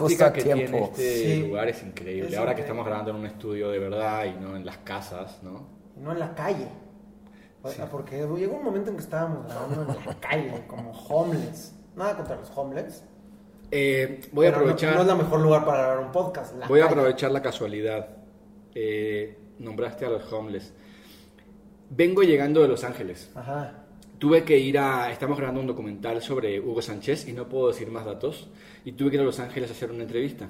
justo a que tiene tiempo. este Sí. lugar es increíble. Es Ahora que estamos grabando en un estudio de verdad y no en las casas, ¿no? no en la calle. O sea, Porque llegó un momento en que estábamos grabando en la calle, como homeless. Nada contra los homeless. Eh, voy a pero no- aprovechar. No, es la mejor lugar para grabar un podcast. la Voy a calle. aprovechar la casualidad. Eh, nombraste a los homeless. Vengo llegando de Los Ángeles. Ajá. Tuve que ir a. Estamos grabando un documental sobre Hugo Sánchez y no puedo decir más datos. Y tuve que ir a Los Ángeles a hacer una entrevista.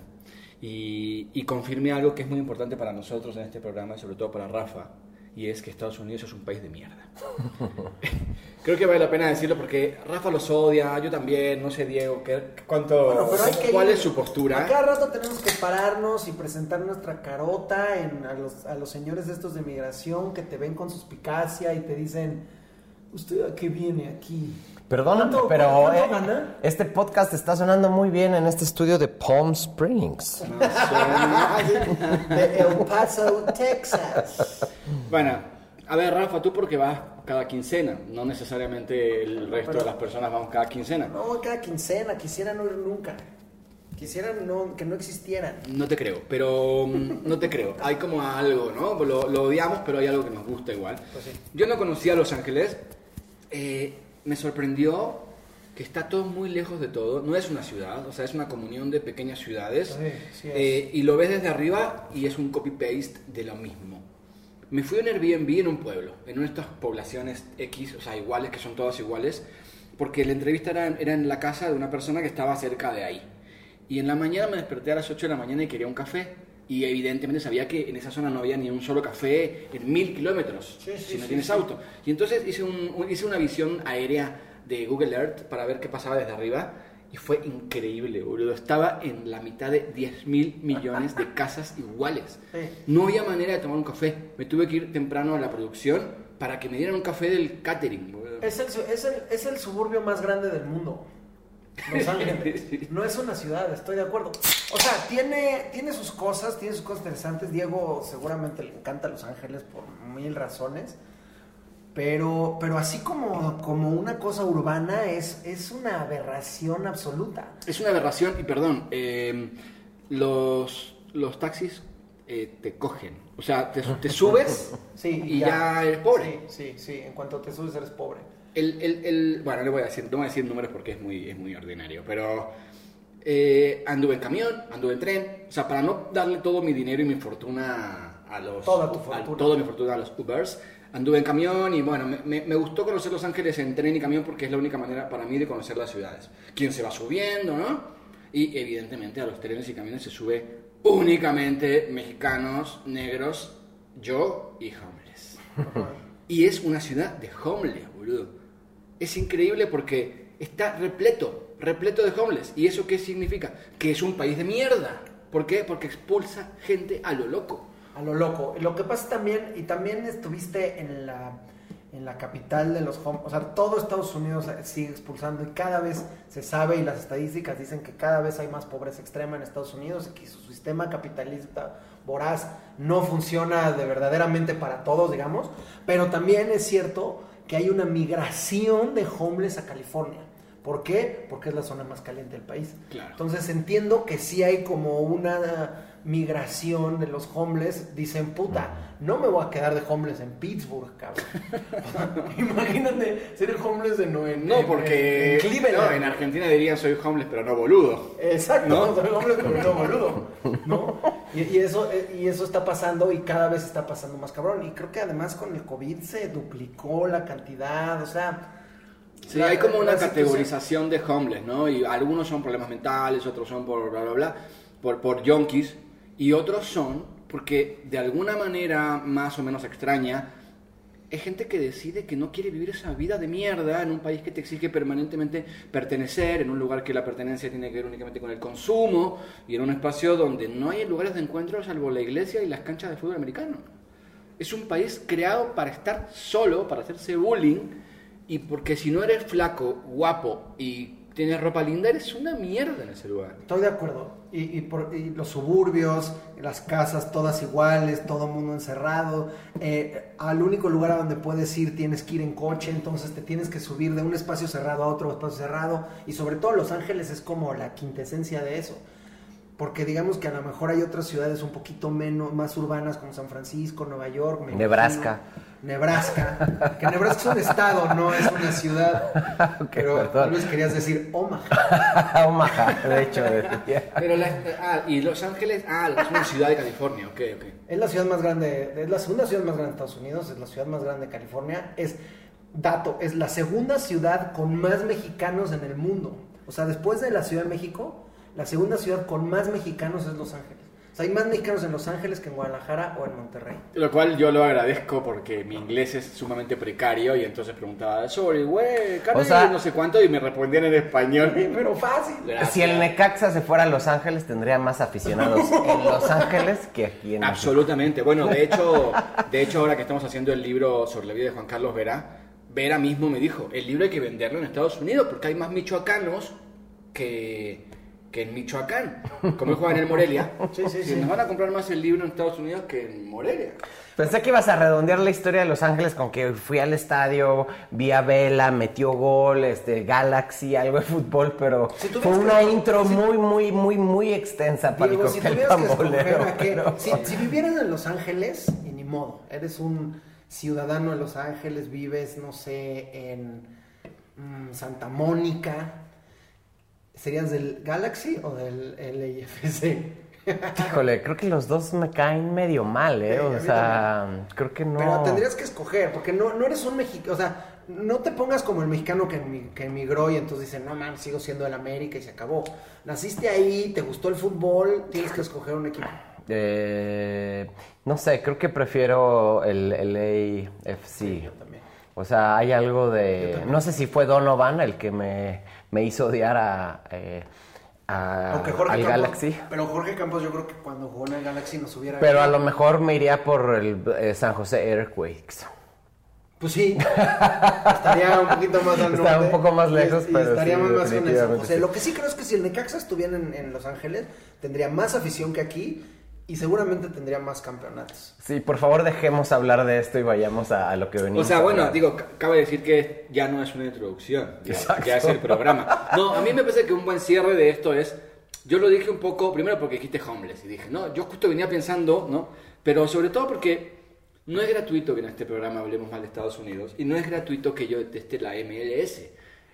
Y, y confirmé algo que es muy importante para nosotros en este programa y sobre todo para Rafa. Y es que Estados Unidos es un país de mierda. Creo que vale la pena decirlo porque Rafa los odia, yo también, no sé Diego, ¿qué, cuánto, Bueno, pero hay que ¿cuál ir- es su postura? A cada rato tenemos que pararnos y presentar nuestra carota en, a, los, a los señores estos de migración que te ven con suspicacia y te dicen, ¿usted a qué viene aquí? Perdóname, ¿Cuánto- pero cuánto eh, este podcast está sonando muy bien en este estudio de Palm Springs. De El Paso, Texas. Bueno, a ver, Rafa, tú porque vas cada quincena, no necesariamente el resto de las personas vamos cada quincena. No, cada quincena, quisiera no ir nunca. Quisiera no, que no existieran. No te creo, pero mm, no te creo. Hay como algo, ¿no? Lo, lo odiamos, pero hay algo que nos gusta igual. Pues sí. Yo no conocía a Los Ángeles. eh, me sorprendió que está todo muy lejos de todo. No es una ciudad, o sea, es una comunión de pequeñas ciudades. Sí, sí es. Eh, y lo ves desde arriba y es un copy-paste de lo mismo. Me fui a un Airbnb en un pueblo, en una de estas poblaciones X, o sea, iguales, que son todas iguales, porque la entrevista era, era en la casa de una persona que estaba cerca de ahí. Y en la mañana me desperté a las 8 de la mañana y quería un café. Y evidentemente sabía que en esa zona no había ni un solo café en mil kilómetros, Sí, sí, si no sí, tienes auto. Y entonces hice, un- un- hice una visión aérea de Google Earth para ver qué pasaba desde arriba. Y fue increíble, boludo. Estaba en la mitad de 10 mil millones de casas iguales. No había manera de tomar un café. Me tuve que ir temprano a la producción para que me dieran un café del catering. boludo. Es el, es, el, es el suburbio más grande del mundo. Los Ángeles. No es una ciudad, estoy de acuerdo. O sea, tiene, tiene sus cosas, tiene sus cosas interesantes. Diego seguramente le encanta Los Ángeles por mil razones. Pero, pero así como, como una cosa urbana es, es una aberración absoluta. Es una aberración y perdón, eh, los, los taxis eh, te cogen. O sea, te, te subes Sí, y ya, eres pobre. Sí, sí, sí. En cuanto te subes eres pobre. El, el, el- bueno, no voy a decir, no voy a decir números porque es muy, es muy ordinario, pero eh, anduve en camión, anduve en tren, o sea, para no darle todo mi dinero y mi fortuna a los... Toda tu a- fortuna. toda mi fortuna a los Ubers, anduve en camión y bueno, me, me- me gustó conocer Los Ángeles en tren y camión porque es la única manera para mí de conocer las ciudades. Quien se va subiendo, ¿no? Y evidentemente a los trenes y camiones se sube únicamente mexicanos, negros, yo y homeless. Y es una ciudad de homeless, boludo. Es increíble porque está repleto, repleto de homeless. ¿Y eso qué significa? Que es un país de mierda. ¿Por qué? Porque expulsa gente a lo loco. A lo loco. Lo que pasa también, y también estuviste en la, en la capital de los hom- o sea, todo Estados Unidos sigue expulsando y cada vez se sabe y las estadísticas dicen que cada vez hay más pobreza extrema en Estados Unidos y que su sistema capitalista voraz no funciona de verdaderamente para todos, digamos, pero también es cierto que hay una migración de homeless a California. ¿Por qué? Porque es la zona más caliente del país. Claro. Entonces entiendo que sí hay como una migración de los homeless. Dicen, puta, no me voy a quedar de homeless en Pittsburgh, cabrón. Imagínate ser homeless en, en, No, porque en Cleveland. no, en Argentina dirían soy homeless, pero no boludo. Exacto, ¿No? soy homeless pero no boludo. ¿no? Y, y eso, eh, y eso está pasando y cada vez está pasando más cabrón. Y creo que además con el COVID se duplicó la cantidad, o sea... Sí, hay como una categorización de homeless, ¿no? Y algunos son problemas mentales, otros son por bla, bla, bla, por, por yonkis, y otros son porque de alguna manera más o menos extraña, es gente que decide que no quiere vivir esa vida de mierda en un país que te exige permanentemente pertenecer, en un lugar que la pertenencia tiene que ver únicamente con el consumo, y en un espacio donde no hay lugares de encuentro salvo la iglesia y las canchas de fútbol americano. Es un país creado para estar solo, para hacerse bullying, y porque si no eres flaco, guapo y tienes ropa linda, eres una mierda en ese lugar. Estoy de acuerdo. Y, y por- y los suburbios, las casas todas iguales, todo el mundo encerrado. eh, al único lugar a donde puedes ir tienes que ir en coche, entonces te tienes que subir de un espacio cerrado a otro espacio cerrado. Y sobre todo Los Ángeles es como la quintesencia de eso. porque digamos que a lo mejor hay otras ciudades un poquito menos, más urbanas como San Francisco, Nueva York, Nebraska. Nebraska, que Nebraska es un estado, no es una ciudad. Pero perdón. tal vez querías decir Omaha. Omaha, de hecho. Pero la, ah, y Los Ángeles, ah, es una ciudad de California, ok, ok. Es la ciudad más grande, es la segunda ciudad más grande de Estados Unidos, es la ciudad más grande de California. Es, dato, es la segunda ciudad con más mexicanos en el mundo. O sea, después de la Ciudad de México, la segunda ciudad con más mexicanos es Los Ángeles. Sea, hay más mexicanos en Los Ángeles que en Guadalajara o en Monterrey. Lo cual yo lo agradezco porque mi inglés es sumamente precario y entonces preguntaba, sorry, güey, O sea- no sé cuánto, y me respondían en español. Pero fácil. Gracias. Si el Necaxa se fuera a Los Ángeles, tendría más aficionados en Los Ángeles que aquí en México. Absolutamente. Bueno, de hecho, de hecho, ahora que estamos haciendo el libro sobre la vida de Juan Carlos Vera, Vera mismo me dijo, el libro hay que venderlo en Estados Unidos porque hay más michoacanos que, que en Michoacán. Como juega en el Morelia. Sí, sí, sí. nos van a comprar más el libro en Estados Unidos que en Morelia. Pensé que ibas a redondear la historia de Los Ángeles con que fui al estadio, vi a Vela, metió gol, este, Galaxy, algo de fútbol, pero Si fue una que- intro si- muy, muy, muy, muy extensa para Diego, el si tuvieras que pambolero, pero- si vivieras en Los Ángeles, y ni modo, eres un ciudadano de Los Ángeles, vives, no sé, en mm, Santa Mónica, ¿serías del Galaxy o del LAFC? Híjole, creo que los dos me caen medio mal, ¿eh? Sí, O sea, creo que no... Pero tendrías que escoger, porque no, no eres un mexicano, o sea, no te pongas como el mexicano que, que emigró y entonces dice, no man, sigo siendo del América y se acabó. Naciste ahí, te gustó el fútbol, tienes que escoger un equipo. Eh, no sé, creo que prefiero el LAFC. yo también. O sea, hay algo de... No sé si fue Donovan el que me, me hizo odiar a, eh, a- Aunque Jorge al Campos, Galaxy. Pero Jorge Campos yo creo que cuando jugó en el Galaxy nos hubiera... Pero a lo mejor me iría por el eh, San José Earthquakes. Pues sí, estaría un poquito más al Está un poco más lejos, y pero estaría sí, más, con el San José. sí. Lo que sí creo es que si el Necaxa estuviera en, en Los Ángeles, tendría más afición que aquí y seguramente tendría más campeonatos. Sí, por favor dejemos hablar de esto y vayamos a, a lo que O venimos. sea, a bueno, digo, ca- cabe decir que ya no es una introducción, ya, ya es el programa. No, a mí me parece que un buen cierre de esto es, yo lo dije un poco, primero porque dijiste homeless, y dije, no, yo justo venía pensando, ¿no? Pero sobre todo porque no es gratuito que en este programa hablemos mal de Estados Unidos, y no es gratuito que yo deteste la MLS.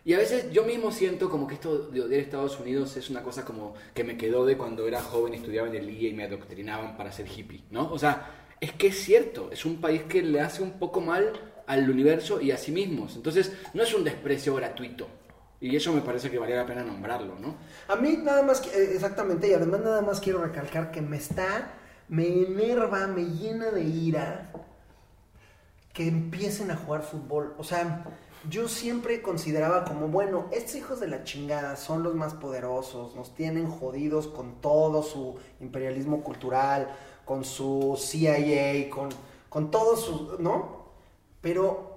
Y a veces yo mismo siento como que esto de odiar Estados Unidos es una cosa como que me quedó de cuando era joven estudiaba en el IA y me adoctrinaban para ser hippie, ¿no? O sea, es que es cierto, es un país que le hace un poco mal al universo y a sí mismos. Entonces, no es un desprecio gratuito. Y eso me parece que valía la pena nombrarlo, ¿no? A mí nada más, eh, exactamente, y además nada más quiero recalcar que me está, me enerva, me llena de ira que empiecen a jugar fútbol. O sea, yo siempre consideraba como, bueno, estos hijos de la chingada son los más poderosos, nos tienen jodidos con todo su imperialismo cultural, con su CIA, con, con todo su, ¿no? Pero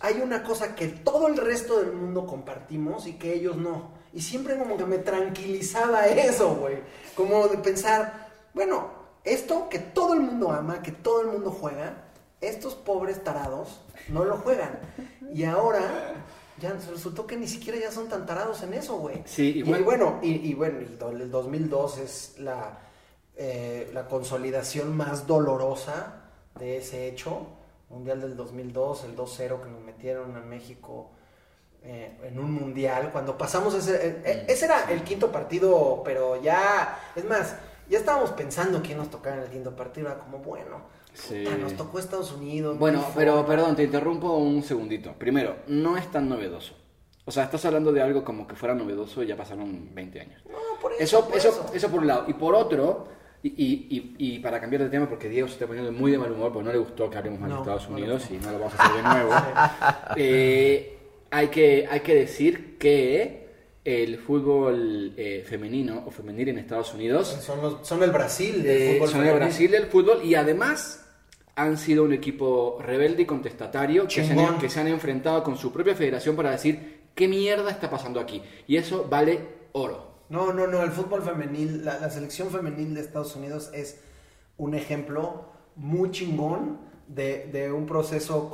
hay una cosa que todo el resto del mundo compartimos y que ellos no. Y siempre como que me tranquilizaba eso, güey. Como de pensar, bueno, esto que todo el mundo ama, que todo el mundo juega, estos pobres tarados no lo juegan. Y ahora ya resultó que ni siquiera ya son tan tarados en eso, güey. Sí, y, igual- bueno, y, y bueno, el, do- el 2002 es la, eh, la consolidación más dolorosa de ese hecho. Mundial del 2002, el 2-0 que nos metieron a México eh, en un mundial. Cuando pasamos ese, eh, eh, ese era el quinto partido, pero ya, es más, ya estábamos pensando quién nos tocaba en el quinto partido. Era como, bueno, Sí. puta, nos tocó Estados Unidos. Bueno, no pero perdón, te interrumpo un segundito. Primero, no es tan novedoso. O sea, estás hablando de algo como que fuera novedoso y ya pasaron 20 años. No, por eso, Eso, por eso, eso. eso por un lado. Y por otro, y, y- y- para cambiar de tema, porque Diego se está poniendo muy de mal humor, porque no le gustó que hablemos mal de No, Estados no Unidos gustó. y no lo vamos a hacer de nuevo. Eh, hay, que, hay que decir que el fútbol eh, femenino o femenil en Estados Unidos Son, los- son el Brasil del eh, fútbol son el femenil. Brasil del fútbol y además han sido un equipo rebelde y contestatario que se, han, Chingón. que se han enfrentado con su propia federación para decir qué mierda está pasando aquí. Y eso vale oro. No, no, no, el fútbol femenil, la, la selección femenil de Estados Unidos es un ejemplo muy chingón de, de un proceso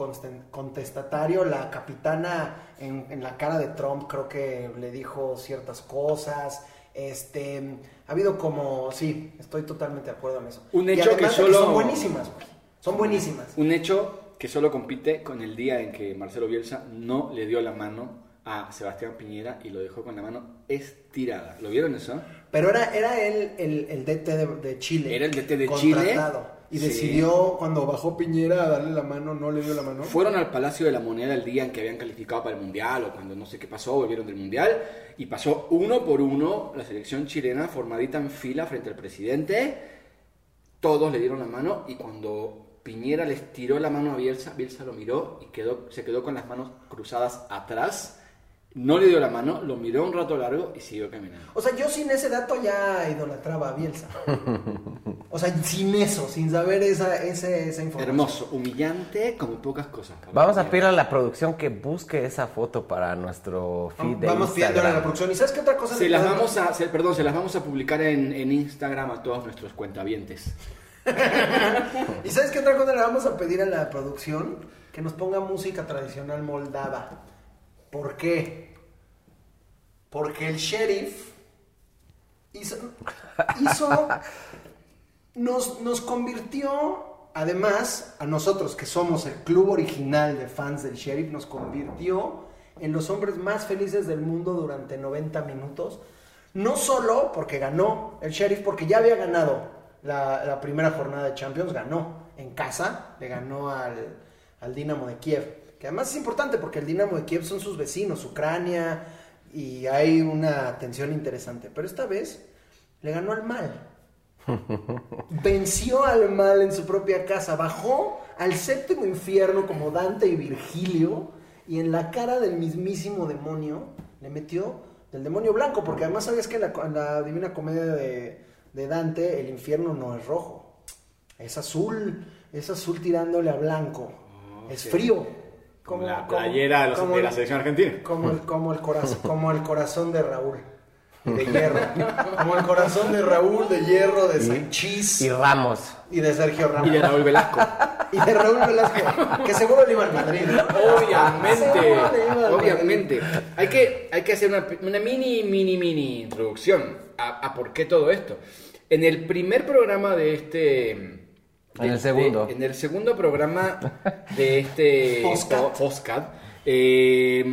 contestatario. La capitana en, en la cara de Trump creo que le dijo ciertas cosas. Este, ha habido como, sí, estoy totalmente de acuerdo en eso. Un Y hecho que solo- son buenísimas, güey. Son buenísimas. Un hecho que solo compite con el día en que Marcelo Bielsa no le dio la mano a Sebastián Piñera y lo dejó con la mano estirada. ¿Lo vieron eso? Pero era, era él el, el DT de, de Chile. Era el DT de contratado. Y Sí. decidió, cuando bajó Piñera a darle la mano, no le dio la mano. Fueron al Palacio de la Moneda el día en que habían calificado para el Mundial o cuando no sé qué pasó, volvieron del Mundial y pasó uno por uno la selección chilena formadita en fila frente al presidente. Todos le dieron la mano y cuando Piñera les tiró la mano a Bielsa, Bielsa lo miró y quedó, se quedó con las manos cruzadas atrás. No le dio la mano, lo miró un rato largo y siguió caminando. O sea, yo sin ese dato ya idolatraba a Bielsa. O sea, sin eso, sin saber esa, ese- esa información. Hermoso, humillante como pocas cosas. Vamos a Piñera. pedir a la producción que busque esa foto para nuestro feed de Vamos pidiéndole a la producción. ¿Y sabes qué otra cosa? Se las vamos a, se- perdón, se las vamos a publicar en, en Instagram a todos nuestros cuentavientes. ¿Y sabes qué otra cosa le vamos a pedir a la producción? Que nos ponga música tradicional moldava. ¿Por qué? Porque el sheriff hizo, nos, nos convirtió, además, a nosotros que somos el club original de fans del sheriff, nos convirtió en los hombres más felices del mundo durante 90 minutos. No solo porque ganó el sheriff, porque ya había ganado la, la primera jornada de Champions, ganó en casa, le ganó al, al Dinamo de Kiev. Que además es importante porque el Dinamo de Kiev son sus vecinos, Ucrania, y hay una tensión interesante. Pero esta vez le ganó al mal venció al mal en su propia casa, bajó al séptimo infierno como Dante y Virgilio y en la cara del mismísimo demonio le metió del demonio blanco, porque además sabías que en la, en la Divina Comedia de, de Dante el infierno no es rojo, es azul, es azul tirándole a blanco, es frío. Como la playera de, los- como de la selección argentina. como el, como el corazón, como el corazón de Raúl. De hierro. Como el corazón de Raúl de hierro, de Sanchís Y Ramos. y de Sergio Ramos. Y de Raúl Velasco. Y de Raúl Velasco, que seguro le iba al Madrid. Obviamente, Madrid. obviamente. Hay que, hay que hacer una, una mini, mini, mini introducción a, a por qué todo esto. En el primer programa de este... de- En el segundo. de- en el segundo programa de este Postcat. po- Postcat, eh,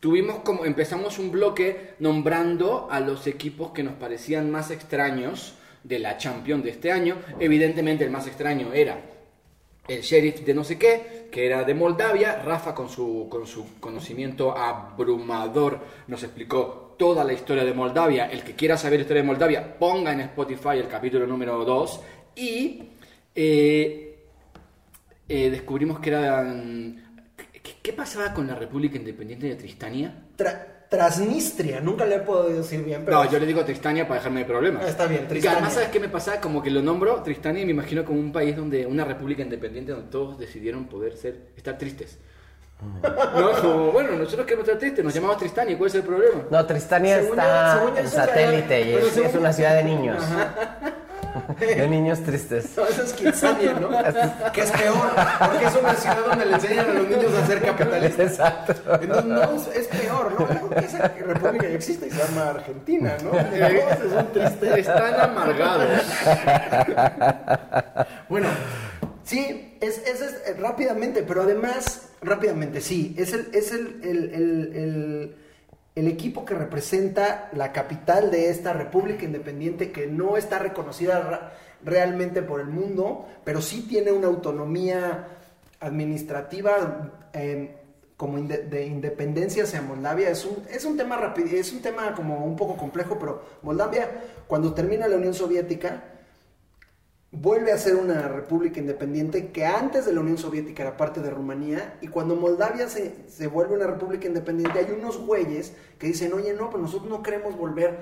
tuvimos como empezamos un bloque nombrando a los equipos que nos parecían más extraños de la Champions de este año. Evidentemente el más extraño era el sheriff de no sé qué, que era de Moldavia. Rafa, con su, con su conocimiento abrumador, nos explicó toda la historia de Moldavia. El que quiera saber la historia de Moldavia, ponga en Spotify el capítulo número 2. Y eh, eh, descubrimos que eran... ¿Qué, qué pasaba con la República Independiente de Tristania? Tra- Transnistria, nunca le he podido decir bien, pero. No, yo le digo Tristania para dejarme de problemas. Está bien, Tristania. además, ¿sabes qué me pasa? Como que lo nombro Tristania y me imagino como un país donde, una república independiente donde todos decidieron poder ser, estar tristes. No, como, bueno, nosotros queremos estar tristes, nos llamamos Tristania, ¿cuál es el problema? No, Tristania Según yo- está según yo en satélite y es, según- es una ciudad de niños. Ajá. De niños tristes. No, eso es Kitsania, ¿no? que es peor, porque es una ciudad donde le enseñan a los niños a ser capitalistas. Exacto. Entonces, no, es, es peor, ¿no? Creo que esa república ya existe y se llama Argentina, ¿no? Todos son tristes. Están amargados. Bueno, sí, es, es, es- eh, rápidamente, pero además, rápidamente, sí, es el, es el, el- el- equipo que representa la capital de esta república independiente que no está reconocida realmente por el mundo, pero sí tiene una autonomía administrativa eh, como inde- de independencia hacia Moldavia. Es un, es un tema rápido, es un tema como un poco complejo, pero Moldavia, cuando termina la Unión Soviética, vuelve a ser una república independiente que antes de la Unión Soviética era parte de Rumanía y cuando Moldavia se, se vuelve una república independiente hay unos güeyes que dicen, oye, no, pues nosotros no queremos volver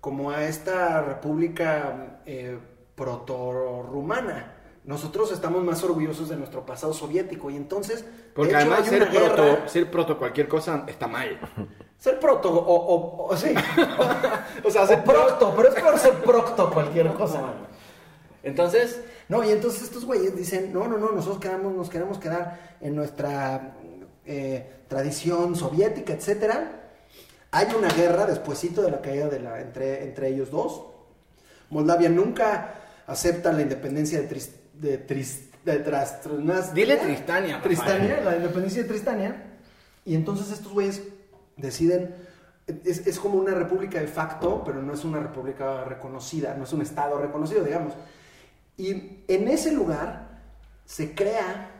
como a esta república eh, proto-rumana. Nosotros estamos más orgullosos de nuestro pasado soviético y entonces... de Porque hecho, además ser proto, guerra. ser proto cualquier cosa está mal. Ser proto, o, o, o sí. O sea, ser procto, pero es por ser procto cualquier cosa. Entonces, No, y entonces estos güeyes dicen, no, no, no, nosotros quedamos, nos queremos quedar en nuestra eh, tradición soviética, etcétera. Hay una guerra despuesito de la caída de la, entre, entre ellos dos. Moldavia nunca acepta la independencia de, Tris- de, Tris- de Trastranaz- Dile Tristania, Rafael. Tristania, la independencia de Tristania. Y entonces estos güeyes deciden. Es, es como una república de facto, pero no es una república reconocida, no es un estado reconocido, digamos. Y en ese lugar se crea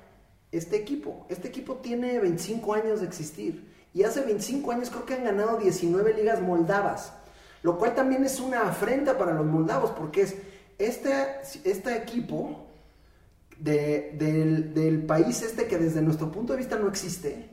este equipo. Este equipo tiene 25 años de existir. Y hace 25 años creo que han ganado 19 ligas moldavas. Lo cual también es una afrenta para los moldavos, porque es este, este equipo de- del, del país este que desde nuestro punto de vista no existe,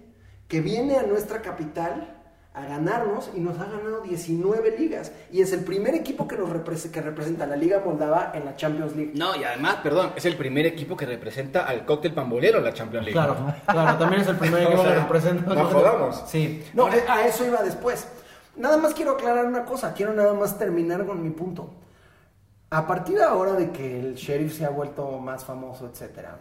que viene a nuestra capital a ganarnos y nos ha ganado 19 ligas. Y es el primer equipo que, nos represe- que representa a la Liga Moldava en la Champions League. No, y además, perdón, es el primer equipo que representa al cóctel pambolero en la Champions League. Claro, claro, también es el primer O equipo sea, que representa. no jodamos. Sí. No, eh, a eso iba después. Nada más quiero aclarar una cosa, quiero nada más terminar con mi punto. A partir de ahora de que el sheriff se ha vuelto más famoso, etcétera,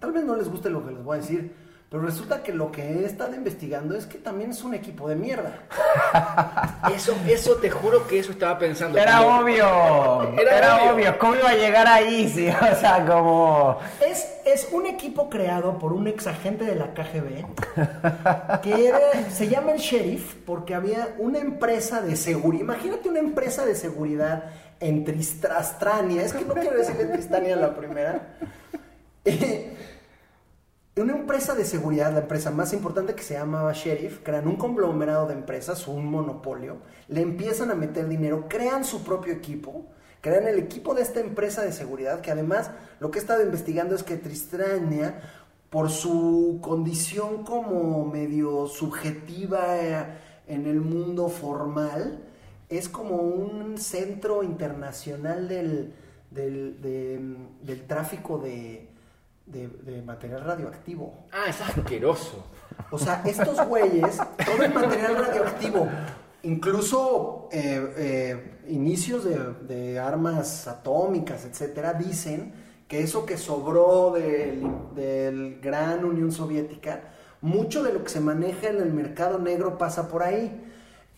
tal vez no les guste lo que les voy a decir, pero resulta que lo que he estado investigando es que también es un equipo de mierda. Eso, eso te juro que eso estaba pensando. Era obvio, Era era, obvio. obvio. ¿Cómo iba a llegar ahí? Sí, o sea, como... Es, es un equipo creado por un ex agente de la KGB que era- se llama el sheriff porque había una empresa de seguridad. Imagínate una empresa de seguridad en Tristrastrania. Es que no quiero decirle Tristania la primera. Una empresa de seguridad, la empresa más importante que se llamaba Sheriff, crean un conglomerado de empresas, un monopolio, le empiezan a meter dinero, crean su propio equipo, crean el equipo de esta empresa de seguridad, que además lo que he estado investigando es que Tristrania, por su condición como medio subjetiva eh, en el mundo formal, es como un centro internacional del, del, de- del tráfico de, de- de material radioactivo. Ah, es asqueroso. O sea, estos güeyes, todo el material radioactivo, incluso eh, eh, inicios de, de armas atómicas, etcétera, dicen que eso que sobró del, del gran Unión Soviética, mucho de lo que se maneja en el mercado negro pasa por ahí.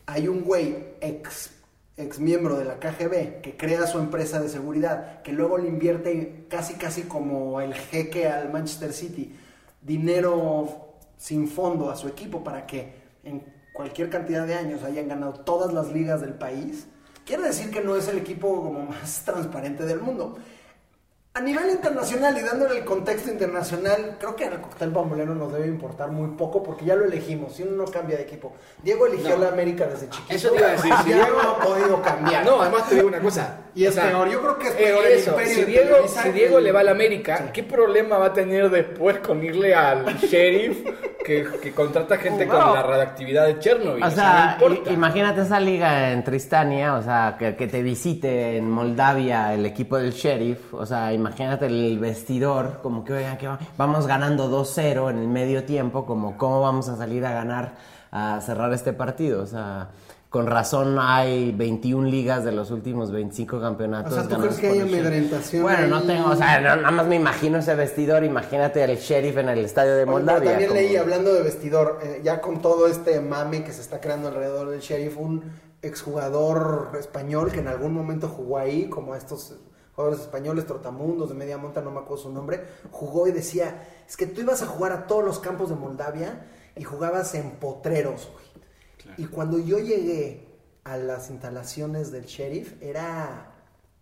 Hay un güey ex, ex miembro de la KGB que crea su empresa de seguridad, que luego le invierte casi casi como el jeque al Manchester City, dinero sin fondo a su equipo para que en cualquier cantidad de años hayan ganado todas las ligas del país, quiere decir que no es el equipo como más transparente del mundo. A nivel internacional y dándole el contexto internacional, creo que el cóctel bambolero nos debe importar muy poco porque ya lo elegimos. Si uno no cambia de equipo. Diego eligió No. la América desde chiquito. Eso te iba a decir, si Diego- no ha podido cambiar. No, además te digo una cosa. Y es O sea, peor, yo creo que es eh, peor el eso, imperio si Diego, si Diego el- le va a la América, ¿qué problema va a tener después con irle al sheriff que, que contrata gente con No. la radioactividad de Chernobyl? O sea, no importa. i- imagínate esa liga en Tristania, o sea, que, que te visite en Moldavia el equipo del sheriff, o sea, imagínate el vestidor, como que, oigan, que va- vamos ganando 2-0 en el medio tiempo, como cómo vamos a salir a ganar, a cerrar este partido, o sea, con razón hay 21 ligas de los últimos 25 campeonatos. O sea, ¿tú crees que hay amedrentación Bueno, no ahí? tengo, o sea, no- nada más me imagino ese vestidor, imagínate el sheriff en el estadio de Moldavia. también como- leí, hablando de vestidor, eh, ya con todo este mame que se está creando alrededor del sheriff, un exjugador español que en algún momento jugó ahí, como estos jugadores españoles, trotamundos de media monta, no me acuerdo su nombre, jugó y decía, es que tú ibas a jugar a todos los campos de Moldavia y jugabas en potreros, güey. Y cuando yo llegué a las instalaciones del sheriff, era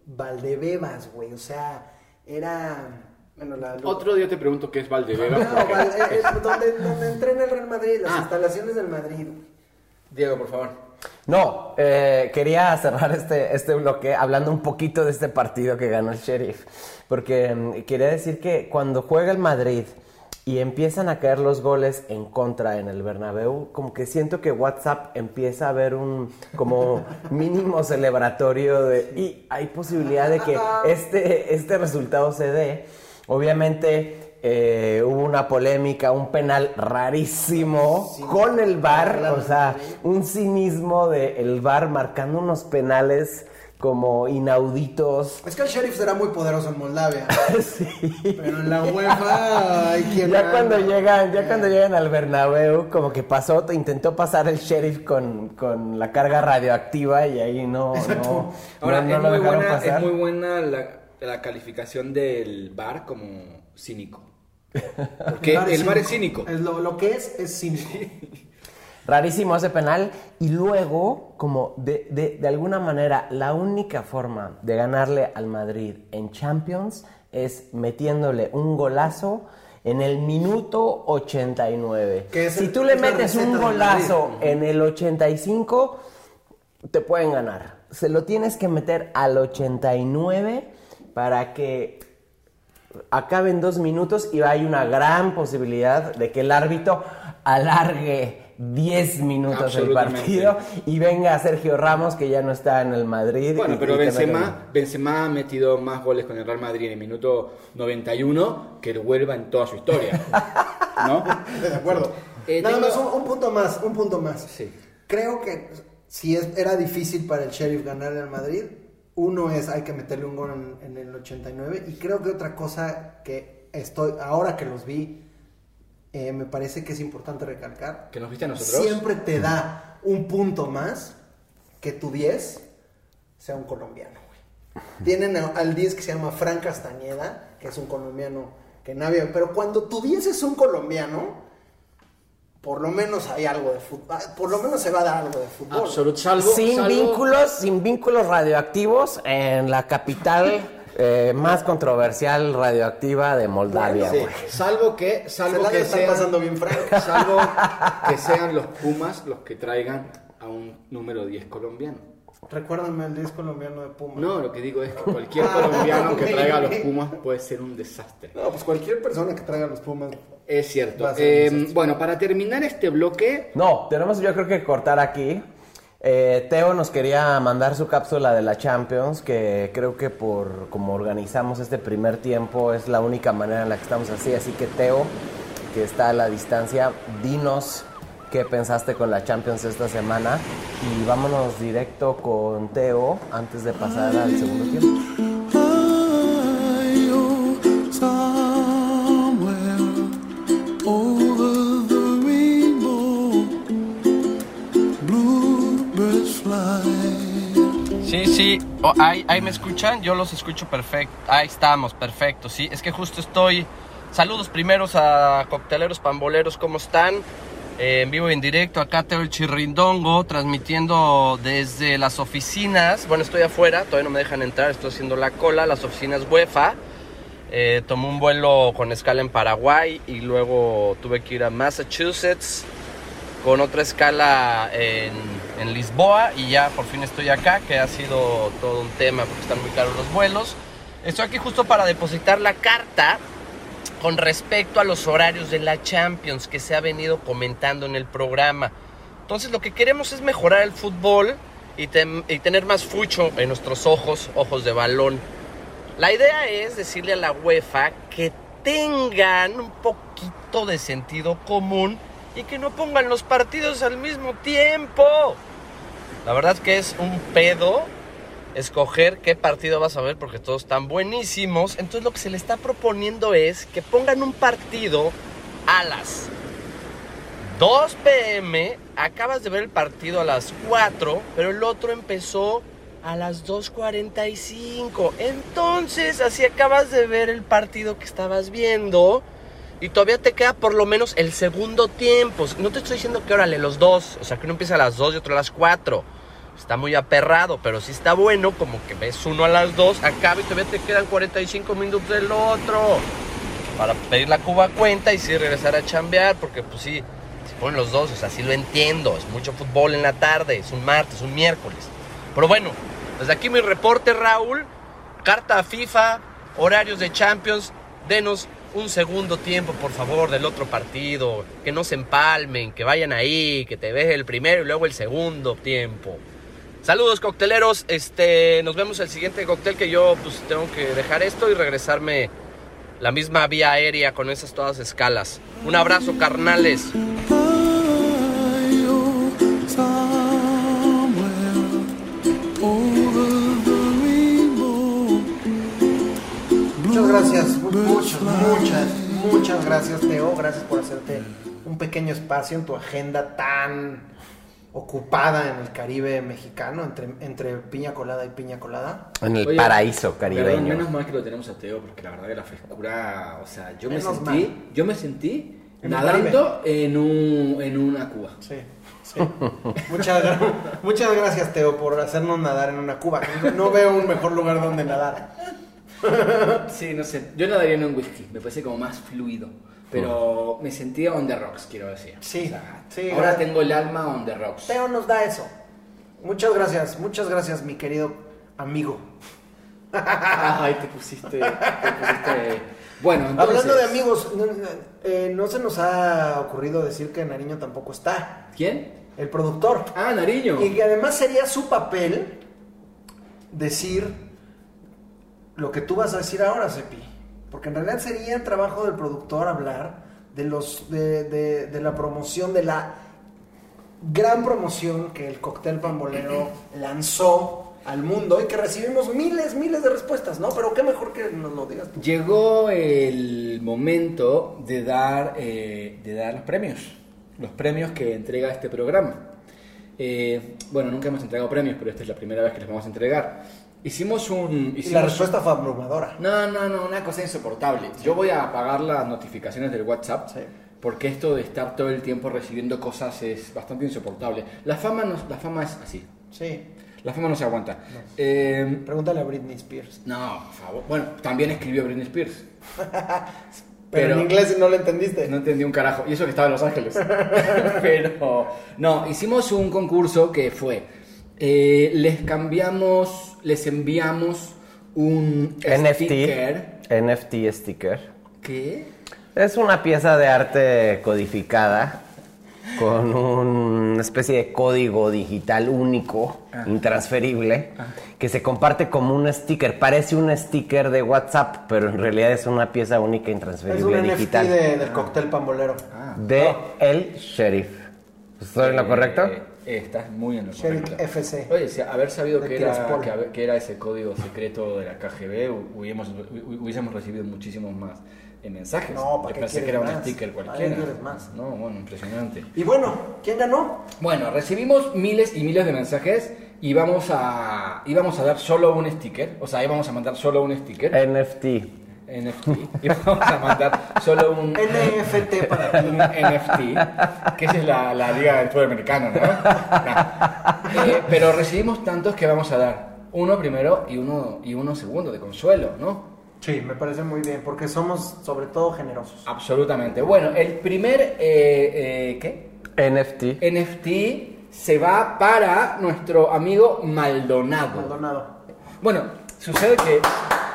Valdebebas, güey, o sea, era... Bueno, la, lo- Otro día te pregunto qué es Valdebebas. no, porque- Val- eh, eh, donde, donde entrena el Real Madrid, las Ah. instalaciones del Madrid. Diego, por favor. No, eh, quería cerrar este, este bloque hablando un poquito de este partido que ganó el Sheriff. Porque mm, quería decir que cuando juega el Madrid y empiezan a caer los goles en contra en el Bernabéu, como que siento que WhatsApp empieza a ver un como mínimo celebratorio de y hay posibilidad de que este, este resultado se dé. Obviamente eh, hubo una polémica, un penal rarísimo con el VAR, o sea, un cinismo del VAR marcando unos penales como inauditos. Es que el sheriff será muy poderoso en Moldavia. sí. Pero en la UEFA hay quien. Ya cuando llegan, ya cuando llegan al Bernabéu, como que pasó, intentó pasar el sheriff con, con la carga radioactiva y ahí no, no, Ahora, no- no es, lo muy dejaron buena, pasar. es muy buena la, la calificación del bar como cínico. Porque El bar es el bar es cínico. Es lo, lo que es, es cínico. Rarísimo ese penal. Y luego, como de, de, de alguna manera, la única forma de ganarle al Madrid en Champions es metiéndole un golazo en el minuto 89. Que es si el- tú le metes un golazo en el 85, te pueden ganar. Se lo tienes que meter al 89 para que acaben dos minutos y hay una gran posibilidad de que el árbitro alargue 10 minutos el partido y venga Sergio Ramos que ya no está en el Madrid. Bueno, y- pero y Benzema. Benzema ha metido más goles con el Real Madrid en el minuto 91 que el Huelva en toda su historia. ¿No? De acuerdo. Eh, Nada tengo- más, un, un punto más, un punto más. Sí. Creo que si es- era difícil para el Sheriff ganarle al Madrid, uno es hay que meterle un gol en, en el 89 y creo que otra cosa que estoy, ahora que los vi, eh, me parece que es importante recalcar. ¿Que nos viste a nosotros? Siempre te da un punto más que tu 10 sea un colombiano. güey. Tienen al 10 que se llama Fran Castañeda, que es un colombiano que nadie... Pero cuando tu 10 es un colombiano, por lo menos hay algo de fútbol. Por lo menos se va a dar algo de fútbol. Absolut, salvo, sin salvo- vínculos, sin vínculos radioactivos en la capital eh, más controversial radioactiva de Moldavia. Sí, salvo que, salvo que sean, pasando bien salvo que sean los Pumas los que traigan a un número 10 colombiano. Recuérdame el 10 colombiano de Puma. No, lo que digo es que cualquier Ah, colombiano que traiga a los. Pumas puede ser un desastre. No, pues cualquier persona que traiga los Pumas. Es cierto. Eh, desastre. bueno, para terminar este bloque, No, tenemos yo creo que cortar aquí. Eh, Teo nos quería mandar su cápsula de la Champions, que creo que por como organizamos este primer tiempo es la única manera en la que estamos así. Así que Teo, que está a la distancia, dinos qué pensaste con la Champions esta semana y vámonos directo con Teo antes de pasar al segundo tiempo. Oh. Sí, sí, Oh, ahí, ahí me escuchan, yo los escucho perfecto. Ahí estamos, perfecto, sí. Es que justo estoy. Saludos primeros a cocteleros pamboleros, ¿cómo están? Eh, en vivo y en directo, acá Teo el Chirrindongo, transmitiendo desde las oficinas. Bueno, estoy afuera, todavía no me dejan entrar, estoy haciendo la cola, las oficinas UEFA. Eh, tomé un vuelo con escala en Paraguay y luego tuve que ir a Massachusetts con otra escala en, en Lisboa y ya por fin estoy acá, que ha sido todo un tema porque están muy caros los vuelos. Estoy aquí justo para depositar la carta con respecto a los horarios de la Champions que se ha venido comentando en el programa. Entonces lo que queremos es mejorar el fútbol y, y tener más fucho en nuestros ojos, ojos de balón. La idea es decirle a la UEFA que tengan un poquito de sentido común y que no pongan los partidos al mismo tiempo. La verdad que es un pedo escoger qué partido vas a ver porque todos están buenísimos. Entonces lo que se le está proponiendo es que pongan un partido a las 2 pm, acabas de ver el partido a las 4, pero el otro empezó a las 2.45. Entonces, así acabas de ver el partido que estabas viendo y todavía te queda por lo menos el segundo tiempo. No te estoy diciendo que órale los dos, o sea, que uno empieza a las 2 y otro a las 4. Está muy aperrado, pero sí está bueno, como que ves uno a las 2, acaba y todavía te quedan 45 minutos del otro para pedir la cuba cuenta y sí regresar a chambear, porque pues sí, se ponen los dos, o sea, sí lo entiendo, es mucho fútbol en la tarde, es un martes, un miércoles. Pero bueno, desde aquí mi reporte, Raúl, carta a FIFA, horarios de Champions, denos un segundo tiempo, por favor, del otro partido, que no se empalmen, que vayan ahí, que te veje el primero y luego el segundo tiempo. Saludos cocteleros, este, nos vemos el siguiente cóctel que yo pues tengo que dejar esto y regresarme la misma vía aérea con esas todas escalas. Un abrazo carnales. Muchas gracias, muchas, muchas, muchas gracias Teo, gracias por hacerte un pequeño espacio en tu agenda tan ocupada en el Caribe mexicano, entre, entre piña colada y piña colada. En el Oye, paraíso Perdón, caribeño. menos mal que lo tenemos a Teo, porque la verdad que la frescura, o sea, yo me sentí, mal. yo me sentí En nadando en un en una cuba. Sí, sí. Muchas, muchas gracias, Teo, por hacernos nadar en una cuba. No veo un mejor lugar donde nadar. Sí, no sé, yo nadaría en un whisky, me parece como más fluido, pero me sentía on the rocks, quiero decir. Sí, O sea, sí, ahora tengo el alma on the rocks. Teo nos da eso. Muchas gracias, muchas gracias, mi querido amigo. Ay, te pusiste, te pusiste. Bueno, entonces. Hablando de amigos, no, eh, no se nos ha ocurrido decir que Nariño tampoco está. ¿Quién? El productor. Ah, Nariño. Y que además sería su papel decir lo que tú vas a decir ahora, Sepi. Porque en realidad sería el trabajo del productor hablar de los de, de- de la promoción, de la gran promoción que el cóctel pambolero lanzó al mundo y que recibimos miles, miles de respuestas, ¿no? Pero qué mejor que nos lo digas tú. Llegó el momento de dar, eh, de dar los premios, los premios que entrega este programa. Eh, bueno, nunca hemos entregado premios, pero esta es la primera vez que los vamos a entregar. Hicimos un... Y la hicimos- respuesta fue abrumadora. No, no, no, una cosa insoportable. Yo voy a apagar las notificaciones del WhatsApp Sí. porque esto de estar todo el tiempo recibiendo cosas es bastante insoportable. La fama, no, la fama es así. Sí. La fama no se aguanta. Eh, Pregúntale a Britney Spears. no, por favor. Bueno, también escribió Britney Spears. Pero, Pero- en inglés no lo entendiste. No entendí un carajo. Y eso que estaba en Los Ángeles. Pero, no, hicimos un concurso que fue, eh, les cambiamos, les enviamos un sticker. NFT. NFT sticker. ¿Qué? Es una pieza de arte codificada con una especie de código digital único, intransferible, que se comparte como un sticker. Parece un sticker de WhatsApp, pero en realidad es una pieza única Es intransferible un digital. NFT de- del cóctel pambolero. Ah. De el sheriff. ¿Estoy en lo Eh, correcto? Estás muy en lo Sheriff correcto. FC. Oye, si haber sabido que era, que, era ese código secreto de la KGB, hu- hubiéramos, hu- hubiésemos recibido muchísimos más mensajes. No, ¿para Yo qué pensé que era un sticker ¿Para qué cualquiera. quieres más? No, bueno, impresionante. Y bueno, ¿quién ganó? Bueno, recibimos miles y miles de mensajes y vamos a, y vamos a dar solo un sticker. O sea, íbamos a mandar solo un sticker. NFT. NFT. Y vamos a mandar solo un NFT para ti. un NFT, que esa es la, la liga del fútbol americano, ¿no? No. Eh, pero recibimos tantos que vamos a dar uno primero y uno, y uno segundo de consuelo, ¿no? Sí, me parece muy bien, porque somos sobre todo generosos. Absolutamente. Bueno, el primer, eh, eh, ¿qué? NFT. NFT se va para nuestro amigo Maldonado. Maldonado. Bueno, sucede que...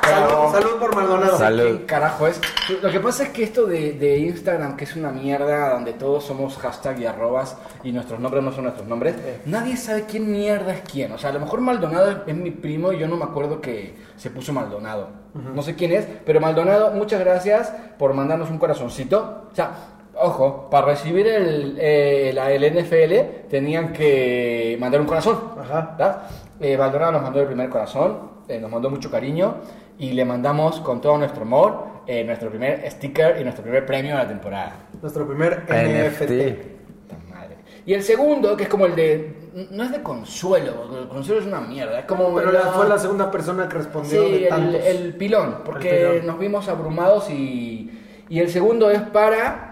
Salud, salud por Maldonado. Salud. ¿Qué carajo es? Lo que pasa es que esto de, de Instagram, que es una mierda donde todos somos hashtag y arrobas y nuestros nombres no son nuestros nombres, nadie sabe quién mierda es quién. O sea, a lo mejor Maldonado es mi primo y yo no me acuerdo que se puso Maldonado. No sé quién es, pero Maldonado, muchas gracias por mandarnos un corazoncito. O sea, ojo, para recibir el, eh, la- el NFL tenían que mandar un corazón. Ajá. Eh, Maldonado nos mandó el primer corazón, eh, nos mandó mucho cariño y le mandamos con todo nuestro amor eh, nuestro primer sticker y nuestro primer premio de la temporada. Nuestro primer NFT. NFT. Puta madre. Y el segundo, que es como el de. No es de consuelo, porque el consuelo es una mierda. Es como. Pero la- fue la segunda persona que respondió Sí, de el, pilón, porque El pilón. nos vimos abrumados y, y el segundo es para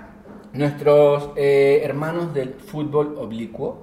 nuestros eh, hermanos del fútbol oblicuo,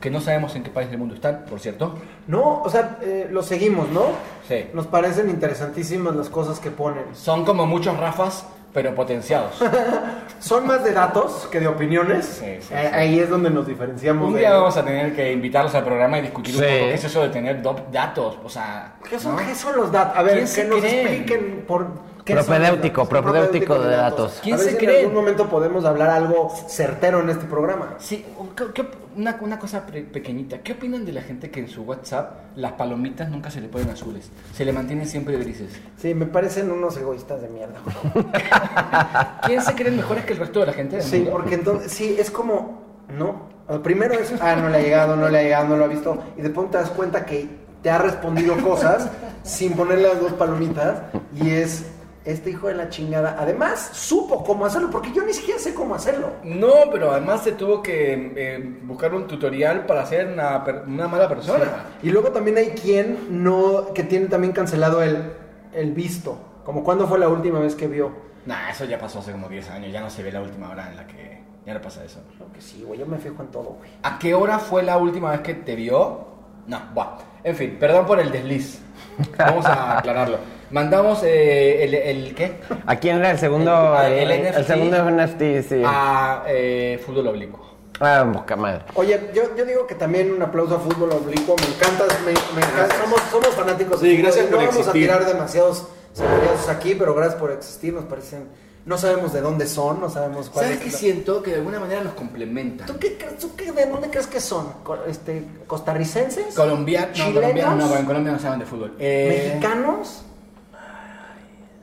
que no sabemos en qué país del mundo están, por cierto. No, o sea, eh, lo seguimos, ¿no? Sí. Nos parecen interesantísimas las cosas que ponen. Son como muchos Rafas, pero potenciados. Son más de datos que de opiniones. Sí, sí, Eh, sí. Ahí es donde nos diferenciamos. Un de- día vamos a tener que invitarlos al programa y discutir un poco qué es eso de tener datos. O sea, ¿Qué son, ¿no? qué son los datos? A ver, ¿Quién que nos creen? expliquen por los Propedéutico, propedéutico de datos. ¿Quién a ver se si creen? en algún momento podemos hablar algo certero en este programa. Sí, ¿qué- qué op- una, una cosa pre- pequeñita. ¿Qué opinan de la gente que en su WhatsApp las palomitas nunca se le ponen azules? Se le mantienen siempre grises. Sí, me parecen unos egoístas de mierda. ¿Quién se creen mejores que el resto de la gente? Sí, mundo? porque entonces, sí, es como, ¿no? Primero es, ah, no le ha llegado, no le ha llegado, no lo ha visto. Y después te das cuenta que te ha respondido cosas sin ponerle las dos palomitas. Y es, este hijo de la chingada, además supo cómo hacerlo, porque yo ni siquiera sé cómo hacerlo. No, pero además se tuvo que eh, buscar un tutorial para ser una, mala persona. Y luego también hay quien no, que tiene también cancelado el, el visto. Como cuando fue la última vez que vio. Nah, eso ya pasó hace como 10 años, ya no se ve la última hora en la que ya no pasa eso. Creo que sí, güey, yo me fijo en todo, güey. ¿A qué hora fue la última vez que te vio? No, va. En fin, perdón por el desliz. Vamos a aclararlo. Mandamos eh, el, el- ¿qué? ¿A quién era el segundo? El- El, el NFT. segundo NFT, sí. A eh, fútbol oblicuo. Ah, boca madre. Oye, yo, yo digo que también un aplauso a Fútbol Oblicuo. Me encanta, me, me encanta. Somos, somos fanáticos Sí, gracias No por vamos existir. a tirar demasiados cebollas aquí, pero gracias por existir. Nos parecen. No sabemos de dónde son, no sabemos cuál ¿Sabes es. qué la- siento? Que de alguna manera nos complementan. ¿Tú qué crees? ¿Tú qué, ¿De dónde crees que son? Este, ¿Costarricenses? Colombianos, no, ¿Chilenos? colombianos no, en Colombia no saben de fútbol. Eh, ¿Mexicanos?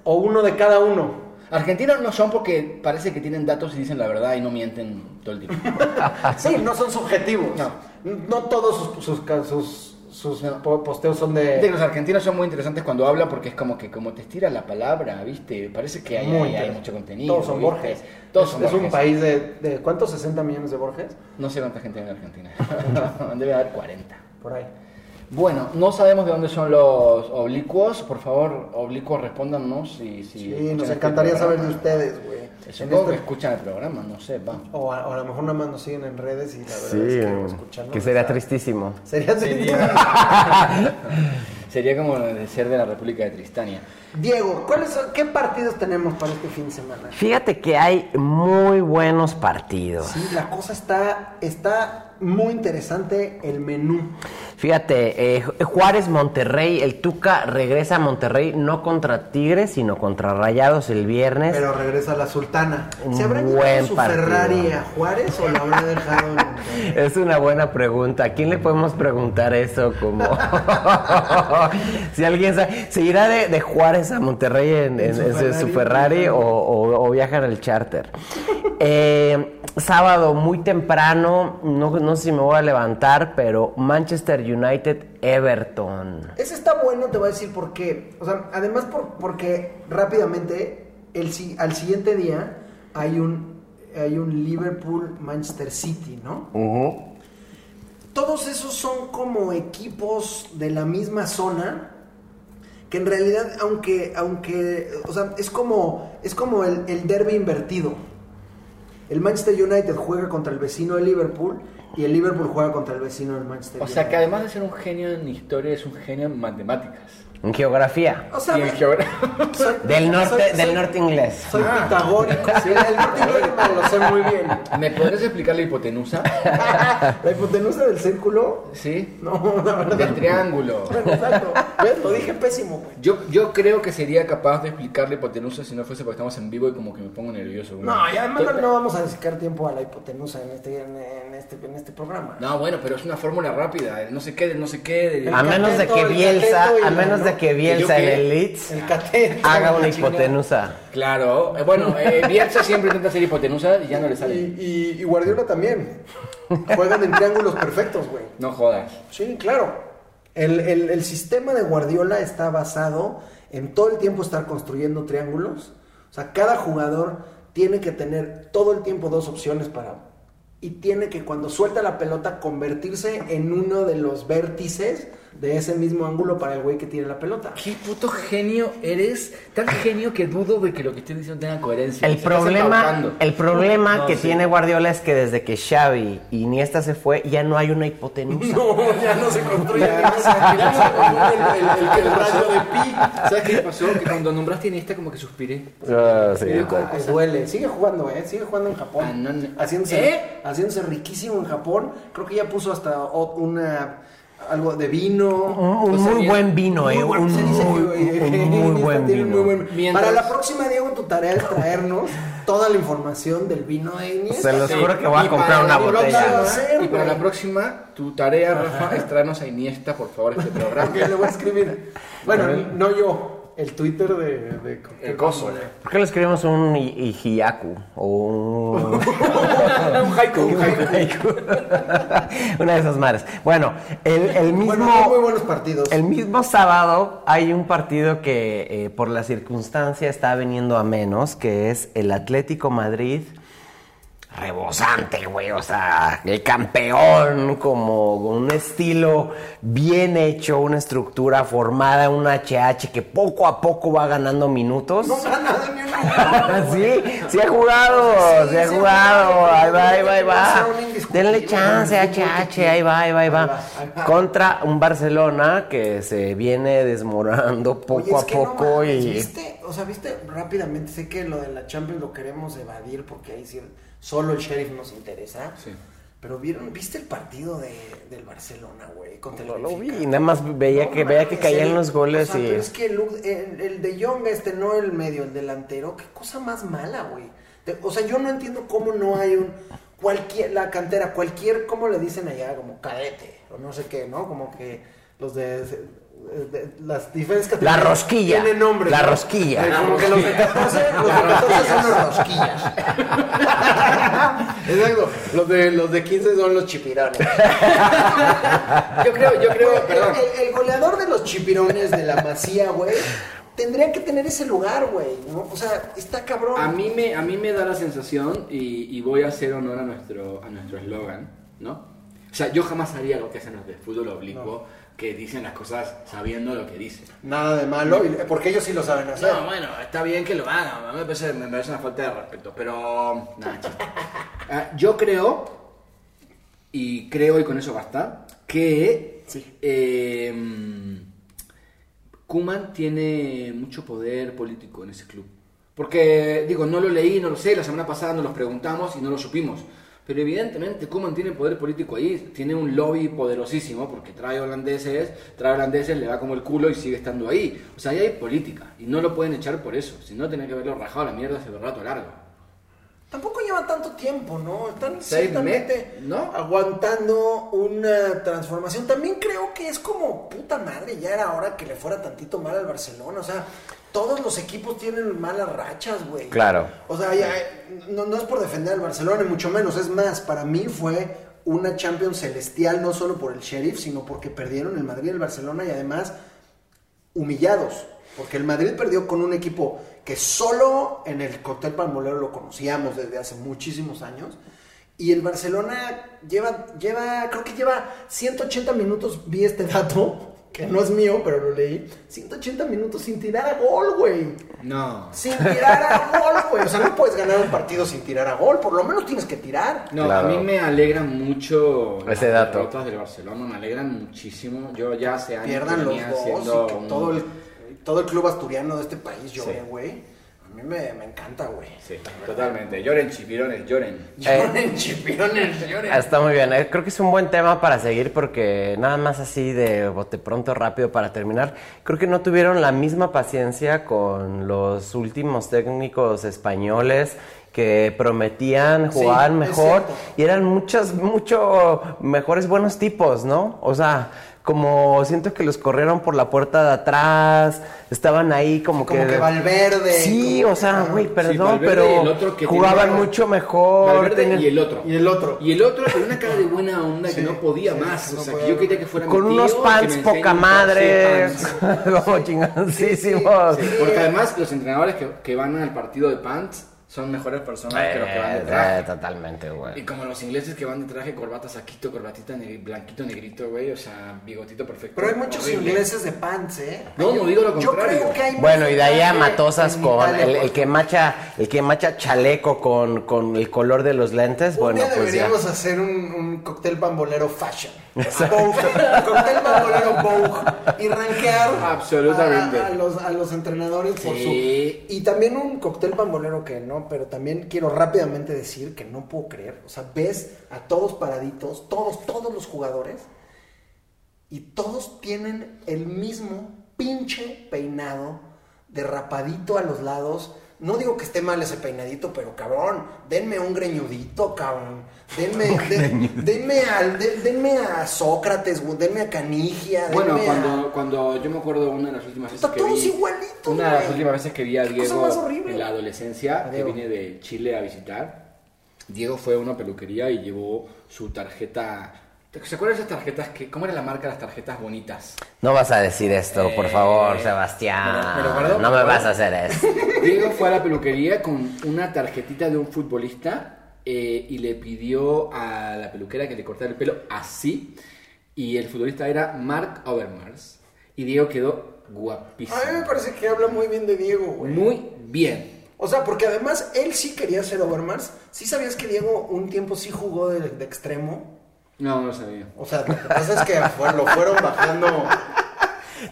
¿O uno de cada uno? Argentinos no son porque parece que tienen datos y dicen la verdad y no mienten todo el tiempo. Sí, no son subjetivos. No. No todos sus, sus, ca- sus, sus No. po- posteos son de... los argentinos son muy interesantes cuando hablan porque es como que como te estira la palabra, ¿viste? Parece que hay, Muy hay- mucho contenido. Todos son ¿viste? Borges. Todos es, son es un país de, de... ¿Cuántos? ¿60 millones de Borges? No sé cuánta gente hay en Argentina. Debe haber 40. Por ahí. Bueno, no sabemos de dónde son los oblicuos. Por favor, oblicuos, respóndanos si... si Sí, nos este encantaría saber de ustedes, güey. En Supongo que este- escuchan el programa, no sé, va. O a, o a lo mejor nada más nos siguen en redes y la verdad Sí, es que escucharnos que sería tristísimo. Sería triste. Sería como de ser de la República de Tristania. Diego, ¿cuáles son, ¿qué partidos tenemos para este fin de semana? Fíjate que hay muy buenos partidos. Sí, la cosa está, está muy interesante el menú. Fíjate, eh, Juárez Monterrey, el Tuca regresa a Monterrey no contra Tigres, sino contra Rayados el viernes. Pero regresa la Sultana. ¿Se habrá llevado su partido. Ferrari a Juárez o lo habrá dejado en? Es una buena pregunta. ¿A quién le podemos preguntar eso? Como si alguien sabe, ¿se irá de, de Juárez a Monterrey en, en- su en su- su Ferrari? Ferrari o, o- o viaja en el charter? Eh, sábado muy temprano, no, no sé si me voy a levantar, pero Manchester United Everton. Ese está bueno, te voy a decir por qué. O sea, además por, porque rápidamente, el, si- al siguiente día hay un, hay un Liverpool-Manchester City, ¿no? Todos esos son como equipos de la misma zona que en realidad, aunque, aunque, o sea, es como, es como el, el derby invertido. El Manchester United juega contra el vecino de Liverpool y el Liverpool juega contra el vecino del Manchester O sea que United. además de ser un genio en historia, es un genio en matemáticas. En geografía. O sea, y en me- geografía. soy- Del norte, soy- del soy- norte inglés. Soy Ah. pitagórico. Sí, el norte inglés me lo sé muy bien. ¿Me podrías explicar la hipotenusa? La hipotenusa del círculo. ¿Sí? No, la verdad. Del triángulo. Bueno, exacto. ¿Ves? Lo dije pésimo, güey. Yo, yo creo que sería capaz de explicar la hipotenusa si no fuese porque estamos en vivo y como que me pongo nervioso. No, y además no, no vamos a dedicar tiempo a la hipotenusa en este, en, en este, en este programa. No, bueno, pero es una fórmula rápida. No sé qué, no sé qué. A menos de que Bielsa, a menos de ¿no? que Bielsa ¿Que yo en el Leeds El cateto. haga una hipotenusa. Claro. eh, Bueno, eh, Bielsa siempre intenta hacer hipotenusa y ya no le Y, sale. y, y Guardiola también. Juegan en triángulos perfectos, güey. No jodas. Sí, claro. El, el- el sistema de Guardiola está basado en todo el tiempo estar construyendo triángulos. O sea, cada jugador tiene que tener todo el tiempo dos opciones para... Y tiene que cuando suelta la pelota convertirse en uno de los vértices de ese mismo ángulo para el güey que tiene la pelota. Qué puto genio eres. Tan genio que dudo de que lo que estoy diciendo tenga coherencia. El Se problema, el problema No, que sí. tiene Guardiola es que desde que Xavi y Iniesta se fue, ya no hay una hipotenusa. No, ya no se construye. Ya no se ya no se construye el, el- el- el radio de pi. ¿Sabes qué pasó? Que cuando nombraste a Iniesta como que suspiré. Ah, sí. Ay, duele. Sigue jugando, ¿eh? Sigue jugando en Japón. Ah, no, no. Haciéndose, ¿Eh? haciéndose riquísimo en Japón. Creo que ya puso hasta una algo de vino. Un, muy bien- buen vino, eh. Muy Un, se dice muy, que, eh, un muy buen vino. muy buen- Mientras- Para la próxima, Diego, tu tarea es traernos toda la información del vino de Iniesta. Se los juro que voy a comprar una la botella. hacer, y para la próxima, tu tarea, Rafa, es traernos a Iniesta, por favor, este programa. Ok, le voy a escribir. Bueno, no yo. El Twitter de, de El coso. ¿Por qué le escribimos un Ihiaku? O un... un haiku, un haiku. Una de esas madres. Bueno, el, el mismo... Bueno, muy buenos partidos. El mismo sábado hay un partido que eh, por la circunstancia está viniendo a menos, que es el Atlético Madrid. Rebosante, güey, o sea, el campeón, como con un estilo bien hecho, una estructura formada, un HH que poco a poco va ganando minutos. No gana ni una. sí, sí ha jugado, Sí, sí, ha jugado, ahí va, ahí va, ahí va. Denle chance. HH, ahí va, ahí va, ahí va. Contra un Barcelona que se viene desmoronando poco Oye, a no poco y... ¿viste? O sea, viste rápidamente, sé que lo de la Champions lo queremos evadir porque ahí sí solo el Sheriff nos interesa. Sí. Pero vieron, ¿viste el partido de, del Barcelona, güey? Contra el No lo vi, nada más veía No que veía que caían el- los goles o sea, y... Pero es que el, el, el de Young, este, no el medio, el delantero, qué cosa más mala, güey. O sea, yo no entiendo cómo no hay un. Cualquier, la cantera, cualquier, ¿cómo le dicen allá? Como cadete, o no sé qué, ¿no? Como que los de. De- las diferentes La categorías rosquilla. Tienen nombres. La ¿no? rosquilla. Eh, Como que los de 14, los de 14 son los rosquillas. Exacto. Los de, los de 15 son los chipirones. Yo creo, yo creo, perdón. El, el goleador de los chipirones de la masía, güey, tendría que tener ese lugar, güey. ¿no? O sea, está cabrón. A mí me, a mí me da la sensación, y, y voy a hacer honor a nuestro a nuestro eslogan, ¿no? O sea, yo jamás haría lo que hacen los de fútbol oblicuo, que dicen las cosas sabiendo lo que dicen. Nada de malo, porque ellos sí lo saben hacer. No, bueno, está bien que lo hagan, a mí me parece, me parece una falta de respeto, pero nada. Ah, yo creo, y creo y con eso basta, que Sí. eh, Kuman tiene mucho poder político en ese club. Porque, digo, no lo leí, no lo sé, la semana pasada nos los preguntamos y no lo supimos. Pero evidentemente Kuman tiene poder político ahí, tiene un lobby poderosísimo porque trae holandeses, trae holandeses, le va como el culo y sigue estando ahí. O sea, ahí hay política y no lo pueden echar por eso. Si no, tienen que haberlo rajado a la mierda hace un rato largo. Tampoco llevan tanto tiempo, ¿no? Están Seis ciertamente meses, ¿no? aguantando una transformación. También creo que es como puta madre, ya era hora que le fuera tantito mal al Barcelona. O sea, todos los equipos tienen malas rachas, güey. Claro. O sea, ya, no, no es por defender al Barcelona, ni mucho menos. Es más, para mí fue una Champions celestial, no solo por el Sheriff, sino porque perdieron el Madrid y el Barcelona y además humillados. Porque el Madrid perdió con un equipo que solo en el Cóctel Palmolero lo conocíamos desde hace muchísimos años. Y el Barcelona lleva, lleva, creo que lleva 180 minutos, vi este dato, que no es mío, pero lo leí. 180 minutos sin tirar a gol, güey. No. Sin tirar a gol, güey. O sea, no puedes ganar un partido sin tirar a gol. Por lo menos tienes que tirar. No, Claro. a mí me alegra mucho Ese las dato. derrotas del Barcelona, me alegran muchísimo. Yo ya hace años Pierdan que los venía dos haciendo y que un- todo el, todo el club asturiano de este país llore, Sí. güey. A mí me, me encanta, güey. Sí, totalmente. Lloren, chipirones, lloren. Lloren, chipiones, lloren. Está muy bien, eh, creo que es un buen tema para seguir porque nada más así de bote pronto rápido para terminar, creo que no tuvieron la misma paciencia con los últimos técnicos españoles que prometían jugar mejor y eran muchos, mucho mejores buenos tipos, ¿no? O sea, como siento que los corrieron por la puerta de atrás, estaban ahí como, Como que Valverde, Sí, como- o sea, güey, perdón, Valverde y pero que jugaban mucho mejor. Valverde tenían- y el otro. Y el otro. Y el otro con una cara de buena onda Sí, que no podía sí, más. no o sea, podía. que yo quería que fuera mi con tío, unos que pants me enseñe poca madre, como chingoncísimos. Sí, porque además los entrenadores que, que van al partido de pants son mejores personas que los que van de Eh, traje. eh, totalmente, Y güey. como los ingleses que van de traje, corbata, saquito, corbatita, negri- blanquito, negrito, güey, o sea, bigotito perfecto. Pero hay muchos horrible. ingleses de pants, ¿eh? No, no digo lo Yo contrario. creo que hay Bueno, y de ahí a Matosas con el, el por que macha, el que macha chaleco con, con el color de los lentes, Un bueno, día pues ya. deberíamos hacer un, un cóctel bambolero fashion. Vogue. cóctel bambolero Vogue. Y rankear Absolutamente. A, a los, a los entrenadores por Sí. su. Y también un cóctel bambolero que no, pero también quiero rápidamente decir que no puedo creer. O sea, ves a todos paraditos, todos, todos los jugadores, y todos tienen el mismo pinche peinado derrapadito a los lados. No digo que esté mal ese peinadito, pero cabrón, denme un greñudito, cabrón. Denme, de- denme, al, de- denme a Sócrates, denme a Canigia. Bueno, denme a- cuando, cuando yo me acuerdo una de las últimas veces Está que todos vi. igualitos, Una de las últimas veces que vi a Diego en la adolescencia, que vine de Chile a visitar. Diego fue a una peluquería y llevó su tarjeta. ¿Se acuerdan de esas tarjetas? que ¿Cómo era la marca de las tarjetas bonitas? No vas a decir esto, por favor, Eh, Sebastián. ¿me lo- me lo guardo? no ¿Me me lo vas guardo? a hacer eso. Diego fue a la peluquería con una tarjetita de un futbolista eh, y le pidió a la peluquera que le cortara el pelo así. Y el futbolista era Mark Overmars. Y Diego quedó guapísimo. A mí me parece que habla muy bien de Diego, güey. Muy bien. O sea, porque además él sí quería ser Overmars. ¿Sí sabías que Diego un tiempo sí jugó de, de extremo? No, no lo sabía. O sea, lo que pasa es que fue- lo fueron bajando.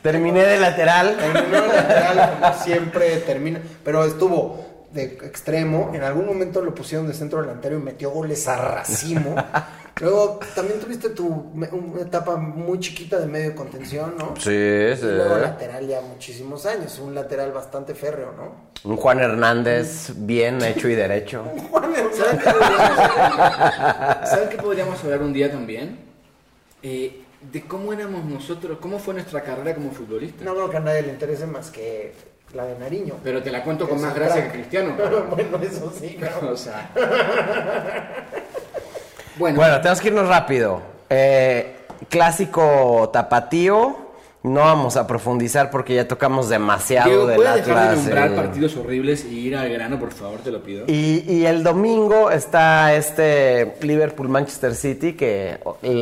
Terminé de lateral. Terminó en lateral, como siempre termina. Pero estuvo de extremo. En algún momento lo pusieron de centro delantero y metió goles a racimo. Luego también tuviste tu una etapa muy chiquita de medio contención, ¿no? Sí, Y sí. luego lateral ya muchísimos años. Un lateral bastante férreo, ¿no? Un Juan Hernández bien hecho y derecho. ¿Saben qué podríamos, ¿saben qué podríamos hablar un día también? Eh, de cómo éramos nosotros, cómo fue nuestra carrera como futbolistas. No creo que a nadie le interese más que la de Nariño. Pero te la cuento con más un gracia crack. que Cristiano. bueno, eso sí, cabrón. o sea. Bueno, Bueno, tenemos que irnos rápido. Eh, clásico tapatío. No vamos a profundizar porque ya tocamos demasiado Diego, del ¿puedes dejar de nombrar eh. partidos horribles y ir al grano, por favor? Te lo pido. Y, y el domingo está este Liverpool-Manchester City, que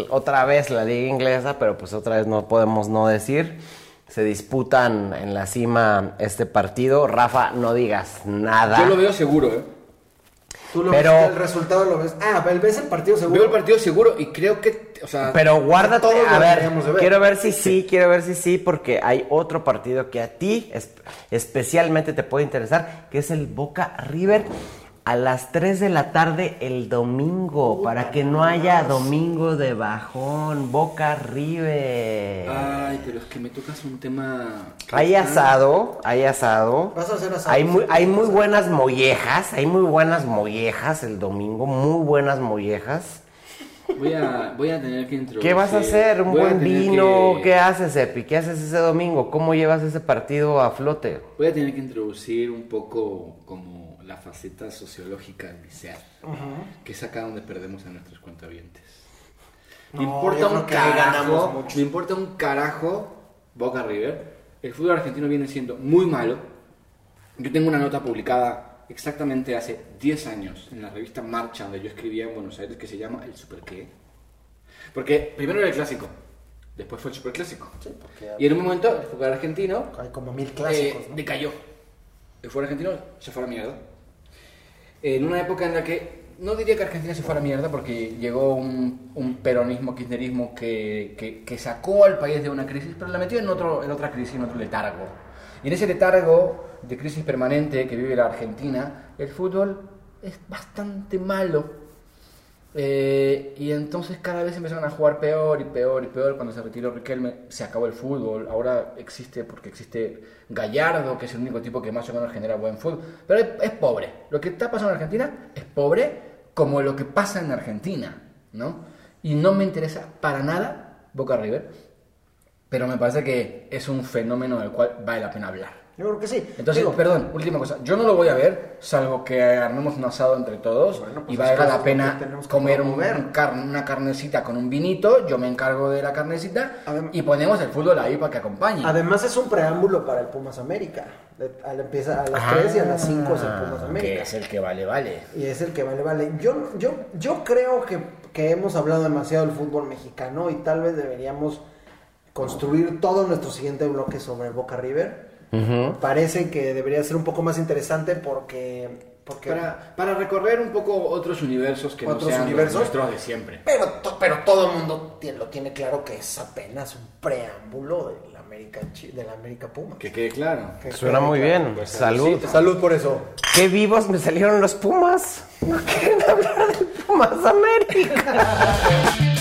otra vez la liga inglesa, pero pues otra vez no podemos no decir. Se disputan en la cima este partido. Rafa, no digas nada. Yo lo veo seguro, ¿eh? Tú lo Pero- ves, el resultado lo ves. Ah, ves el partido seguro. Veo el partido seguro y creo que, o sea, Pero guárdate, Todos lo a ver, quiero ver si sí, quiero ver si sí, porque hay otro partido que a ti es- especialmente te puede interesar, que es el Boca River a las 3 de la tarde el domingo, para que no haya domingo de bajón, Boca River. Ay, pero es que me tocas un tema. Hay asado, hay asado. Vas a hacer asado, Hay muy, hay muy buenas mollejas, hay muy buenas mollejas el domingo, muy buenas mollejas. Voy a, voy a tener que introducir. ¿Qué vas a hacer? ¿Un voy buen vino? que- ¿Qué haces, Epi? ¿Qué haces ese domingo? ¿Cómo llevas ese partido a flote? Voy a tener que introducir un poco como la faceta sociológica del ser, que es acá donde perdemos a nuestros cuentavientes. Me No, importa yo un carajo, me importa un carajo Boca River. El fútbol argentino viene siendo muy malo. Yo tengo una nota publicada exactamente hace 10 años en la revista Marcha, donde yo escribía en Buenos Aires, que se llama El Super qué. Porque primero era el clásico, después fue el Super Clásico. porque- Y en un momento el fútbol argentino Hay como mil clásicos, eh, ¿no? decayó. El fútbol argentino se fue a la mierda. En una época en la que, no diría que Argentina se fue a mierda, porque llegó un, un peronismo, kirchnerismo que, que, que sacó al país de una crisis, pero la metió en, otro, en otra crisis, en otro letargo. Y en ese letargo de crisis permanente que vive la Argentina, el fútbol es bastante malo. Eh, y entonces cada vez empezaron a jugar peor y peor y peor. Cuando se retiró Riquelme, se acabó el fútbol. Ahora existe porque existe Gallardo, que es el único tipo que más o menos genera buen fútbol. Pero es, es pobre. Lo que está pasando en Argentina es pobre como lo que pasa en Argentina, ¿no? Y no me interesa para nada Boca River. Pero me parece que es un fenómeno del cual vale la pena hablar. Yo creo que sí. Entonces, Digo, perdón, última cosa. Yo no lo voy a ver, salvo que armemos un asado entre todos Bueno, pues y valga que la pena que que comer un, un car- una carnecita con un vinito. Yo me encargo de la carnecita Adem- y ponemos el fútbol ahí para que acompañe. Además es un preámbulo para el Pumas América. Al empieza a las Ah, 3 y a las 5 es el Pumas que América. es el que vale, vale. Y es el que vale, vale. Yo, yo, yo creo que, que hemos hablado demasiado del fútbol mexicano y tal vez deberíamos construir todo nuestro siguiente bloque sobre Boca River. Parece que debería ser un poco más interesante porque... porque Para, para recorrer un poco otros universos que no ¿Otros sean los universos? nuestros de siempre. pero, to- pero todo el mundo lo tiene claro que es apenas un preámbulo de la América, de la América Puma. Que quede claro. Que Suena quede muy claro. bien. Pues, Salud. sí, Salud por eso. Qué vivos me salieron los Pumas. No quieren hablar de Pumas América.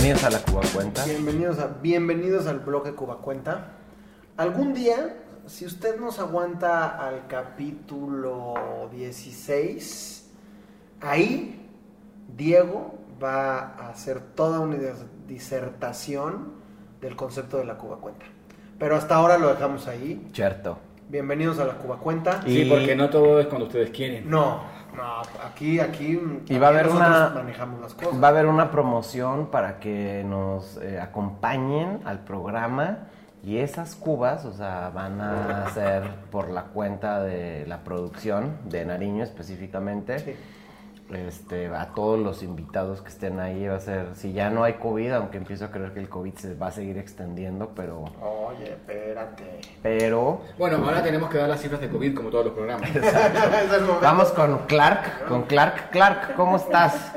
Bienvenidos a la Cuba Cuenta. Bienvenidos, a, bienvenidos al bloque Cuba Cuenta. Algún día, si usted nos aguanta al capítulo 16, ahí Diego va a hacer toda una disertación del concepto de la Cuba Cuenta. Pero hasta ahora lo dejamos ahí. Cierto. Bienvenidos a la Cuba Cuenta. Y- Sí, porque no todo es cuando ustedes quieren. No, no, aquí, aquí, Y va a haber una- manejamos las cosas. Va a haber una promoción para que nos eh, acompañen al programa y esas cubas, o sea, van a ser por la cuenta de la producción de Nariño específicamente. Sí. Este, a todos los invitados que estén ahí va a ser, si ya no hay COVID, aunque empiezo a creer que el COVID se va a seguir extendiendo, pero, Oye, espérate. pero Bueno, ahora tenemos que dar las cifras de COVID como todos los programas. Es el momento. Vamos con Clark, con Clark. Clark, ¿cómo estás?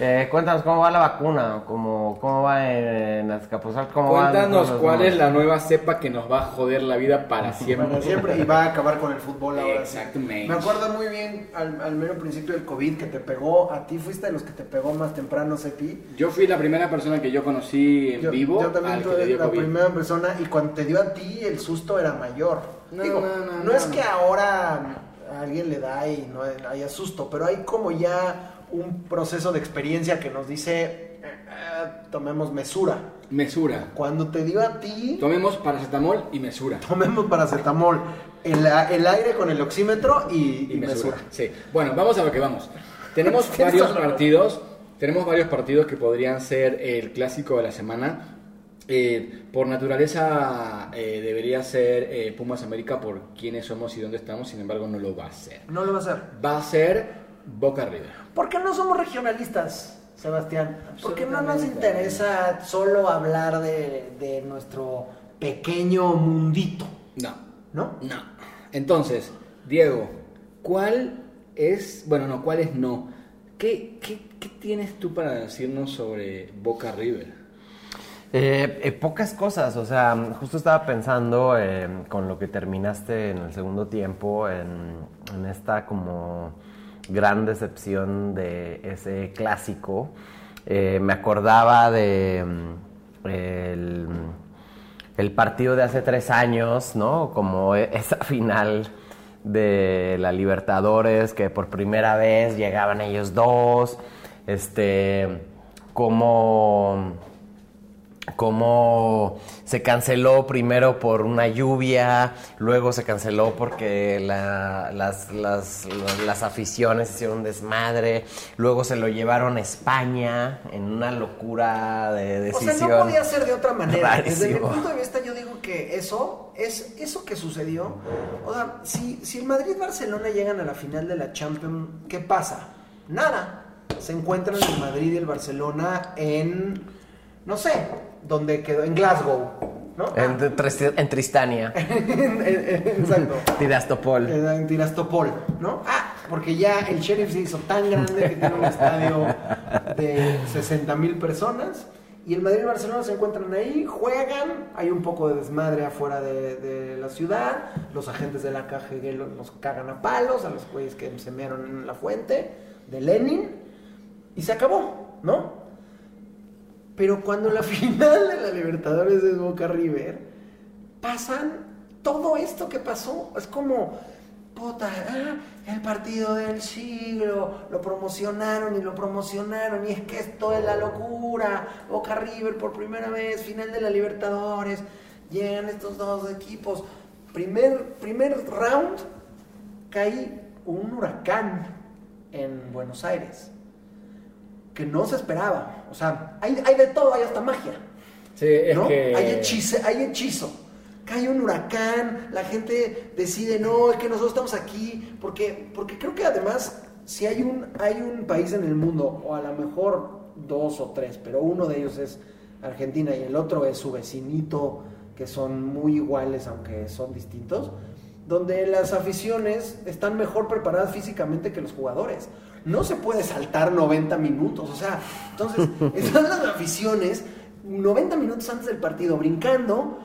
Eh, cuéntanos cómo va la vacuna, cómo, cómo va en Azcapotzalco, cómo Cuéntanos cuál es la nueva cepa que nos va a joder la vida para siempre. Para siempre y va a acabar con el fútbol ahora. sí. Exactamente. Me acuerdo muy bien al, al mero principio del COVID que te pegó. A ti fuiste de los que te pegó más temprano, Sepi. Yo fui la primera persona que yo conocí en Yo, vivo yo también dio la COVID. primera persona y cuando te dio a ti el susto era mayor. No, Digo, no, no, no, no. es que ahora a alguien le da y no haya susto, pero hay como ya un proceso de experiencia que nos dice eh, eh, tomemos mesura. Mesura. Cuando te dio a ti, Tomemos paracetamol y mesura. tomemos paracetamol, el, el aire con el oxímetro y, Y y mesura. mesura. Sí. Bueno, vamos a lo que vamos. Tenemos varios partidos. Tenemos varios partidos que podrían ser el clásico de la semana. Eh, por naturaleza eh, debería ser eh, Pumas América por quiénes somos y dónde estamos, sin embargo no lo va a ser. No lo va a hacer. Va a ser Boca River. ¿Por qué no somos regionalistas, Sebastián? ¿Por qué no nos interesa solo hablar de, de nuestro pequeño mundito? No, ¿No? no. Entonces, Diego, ¿cuál es, bueno, no, cuál es no? ¿Qué, qué, qué tienes tú para decirnos sobre Boca River? Eh, eh, pocas cosas, o sea, justo estaba pensando eh, con lo que terminaste en el segundo tiempo, en, en esta como gran decepción de ese clásico. Eh, me acordaba de mm, el, partido de hace tres años, ¿no? Como e- esa final de la Libertadores, que por primera vez llegaban ellos dos, este, como cómo se canceló primero por una lluvia, luego se canceló porque la- las, las- las aficiones hicieron desmadre, luego se lo llevaron a España en una locura de O decisión. sea, no podía ser de otra manera. Desde mi punto de vista, yo digo que eso es eso que sucedió. O sea, si, si el Madrid y Barcelona llegan a la final de la Champions, ¿qué pasa? Nada. Se encuentran el Madrid y el Barcelona en, no sé, donde quedó, en Glasgow, ¿no? En, Tris- en Tristania, Exacto. Tirastopol. En Tirastopol, ¿no? Ah, porque ya el Sheriff se hizo tan grande que tiene un estadio de 60 mil personas. Y el Madrid y el Barcelona se encuentran ahí, juegan, hay un poco de desmadre afuera de, de la ciudad, los agentes de la KGB los cagan a palos, a los güeyes que se mearon en la fuente de Lenin, y se acabó, ¿no? Pero cuando la final de la Libertadores es Boca River, pasan todo esto que pasó. Es como, puta, ah, el partido del siglo, lo promocionaron y lo promocionaron, y es que esto es la locura. Boca River por primera vez, final de la Libertadores, llegan estos dos equipos. Primer, primer round, cae un huracán en Buenos Aires que no se esperaba. O sea, hay, hay de todo, hay hasta magia. Sí, es ¿no? que... Hay, hechizo, hay hechizo. Cae un huracán, la gente decide, no, es que nosotros estamos aquí, porque, porque creo que además, si hay un, hay un país en el mundo, o a lo mejor dos o tres, pero uno de ellos es Argentina y el otro es su vecinito, que son muy iguales, aunque son distintos, donde las aficiones están mejor preparadas físicamente que los jugadores. No se puede saltar 90 minutos, o sea, entonces están las aficiones 90 minutos antes del partido brincando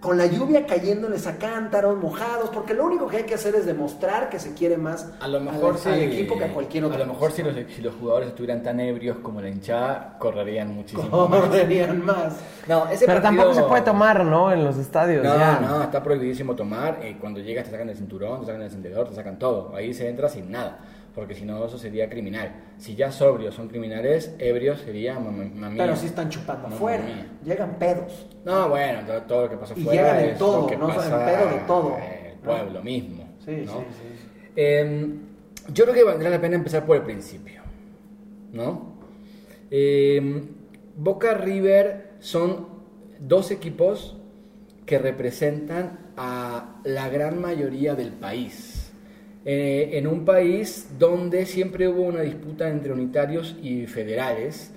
con la lluvia cayéndoles a cántaros, mojados, porque lo único que hay que hacer es demostrar que se quiere más A lo mejor al, sí, al equipo que a cualquier otro. A lo mejor si los, si los jugadores estuvieran tan ebrios como la hinchada, correrían muchísimo más. correrían más. No, ese Pero partido- tampoco se puede tomar, ¿no? En los estadios. No, ya. no, está prohibidísimo tomar. eh, cuando llegas te sacan el cinturón, te sacan el encendedor, te sacan todo. Ahí se entra sin nada. Porque si no, eso sería criminal. Si ya sobrios son criminales, ebrios sería mamá Pero sí están chupando afuera, llegan pedos. No, bueno, todo, todo lo que pasa Y afuera llegan es todo, no saben pedo de todo. el pueblo mismo. Sí, ¿no? sí, sí. Eh, yo creo que valdría la pena empezar por el principio, ¿no? Eh, Boca River son dos equipos que representan a la gran mayoría del país. Eh, en un país donde siempre hubo una disputa entre unitarios y federales,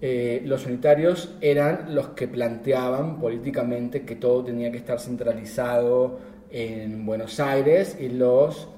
eh, los unitarios eran los que planteaban políticamente que todo tenía que estar centralizado en Buenos Aires y los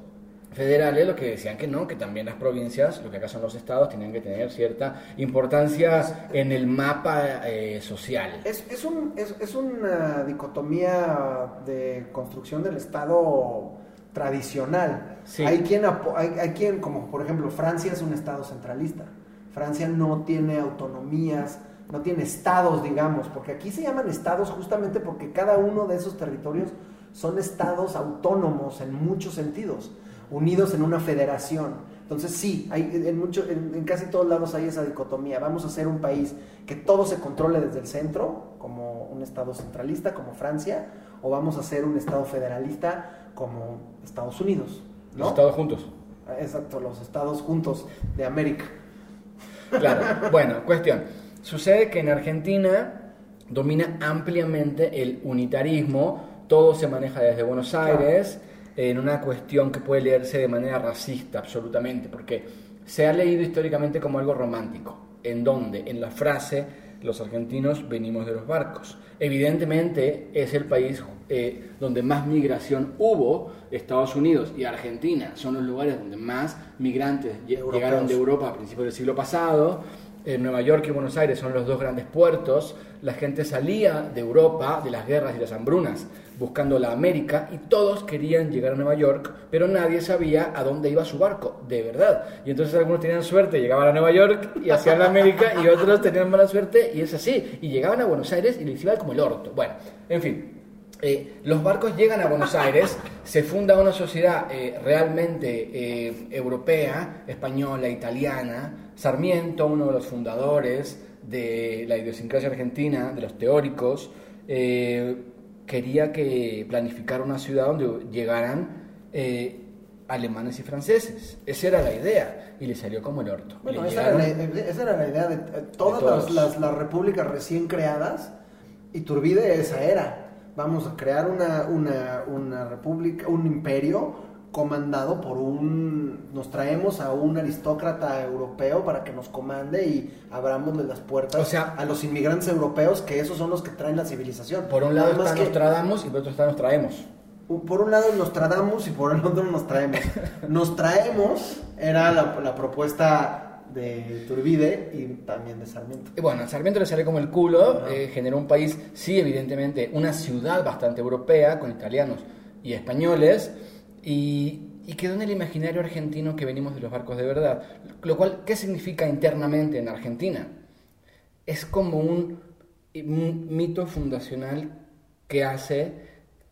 federales lo que decían que no, que también las provincias, lo que acá son los estados, tenían que tener cierta importancia en el mapa eh, social. Es, es, un, es, es una dicotomía de construcción del Estado tradicional. Sí. Hay, quien hay quien, como por ejemplo, Francia es un Estado centralista. Francia no tiene autonomías, no tiene estados, digamos, porque aquí se llaman estados justamente porque cada uno de esos territorios son estados autónomos en muchos sentidos, unidos en una federación. Entonces sí, hay, en, mucho, en, en casi todos lados hay esa dicotomía. Vamos a ser un país que todo se controle desde el centro, como un estado centralista, como Francia, o vamos a ser un estado federalista como Estados Unidos. Los estados juntos. Exacto, los estados juntos de América. Claro. Bueno, cuestión. Sucede que en Argentina domina ampliamente el unitarismo, todo se maneja desde Buenos Aires, en una cuestión que puede leerse de manera racista, absolutamente, porque se ha leído históricamente como algo romántico, en donde, en la frase, los argentinos venimos de los barcos. Evidentemente es el país eh, donde más migración hubo, Estados Unidos y Argentina son los lugares donde más migrantes Europeos. llegaron de Europa a principios del siglo pasado. En Nueva York y Buenos Aires son los dos grandes puertos. La gente salía de Europa, de las guerras y las hambrunas, buscando la América y todos querían llegar a Nueva York, pero nadie sabía a dónde iba su barco, de verdad. Y entonces algunos tenían suerte, llegaban a Nueva York y hacían la América y otros tenían mala suerte y es así. Y llegaban a Buenos Aires y les iba como el orto. Bueno, en fin. Eh, los barcos llegan a Buenos Aires, se funda una sociedad eh, realmente eh, europea, española, italiana. Sarmiento, uno de los fundadores de la idiosincrasia argentina, de los teóricos, quería que planificara una ciudad donde llegaran eh, alemanes y franceses. Esa era la idea y le salió como el orto. Bueno, esa era, la, esa era la idea de eh, todas De las, las- las repúblicas recién creadas. Y Turbide esa era. Vamos a crear una, una, una república, un imperio comandado por un... Nos traemos a un aristócrata europeo para que nos comande y abramosle las puertas O sea- a los inmigrantes europeos, que esos son los que traen la civilización. Por un lado Nada está que- Nostradamus y por otro está nos traemos. por un lado nos tradamos y por el otro nos traemos. Nos traemos era la, la propuesta de Turbide y también de Sarmiento. Y bueno, Sarmiento le sale como el culo, eh, generó un país, sí, evidentemente, una ciudad bastante europea, con italianos y españoles, y, y quedó en el imaginario argentino que venimos de los barcos de verdad. Lo cual, ¿qué significa internamente en Argentina? Es como un, mito fundacional que hace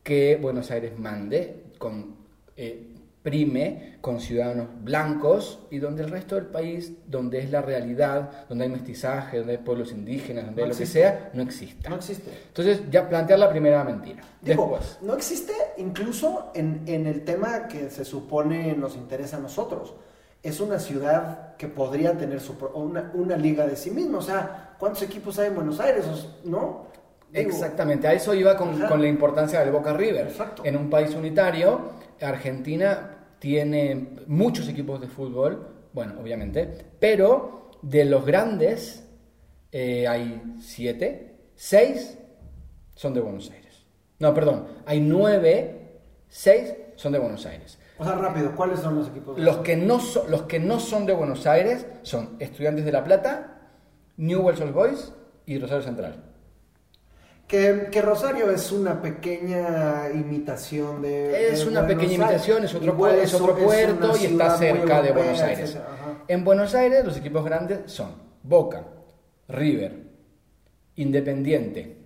que Buenos Aires mande con eh, prime con ciudadanos blancos y donde el resto del país, donde es la realidad, donde hay mestizaje, donde hay pueblos indígenas, donde No hay lo que existe. sea, no exista. No existe. Entonces, ya plantear la primera mentira. Digo, Después, no existe incluso en, en el tema que se supone nos interesa a nosotros. Es una ciudad que podría tener su, una, una liga de sí misma. O sea, ¿cuántos equipos hay en Buenos Aires? ¿No? Exactamente, a eso iba con, con la importancia del Boca River. Exacto. En un país unitario, Argentina tiene muchos equipos de fútbol, bueno, obviamente, pero de los grandes eh, hay siete, seis son de Buenos Aires. No, perdón, hay nueve, seis son de Buenos Aires. O sea, rápido, ¿cuáles son los equipos? Los que no, so- los que no son de Buenos Aires son Estudiantes de La Plata, Newell's Old Boys y Rosario Central. Que, que Rosario es una pequeña imitación de. Es de una Buenos pequeña Aires. imitación, es otro, Igual es otro puerto y está cerca de Buenos Aires. En Buenos Aires los equipos grandes son Boca, River, Independiente,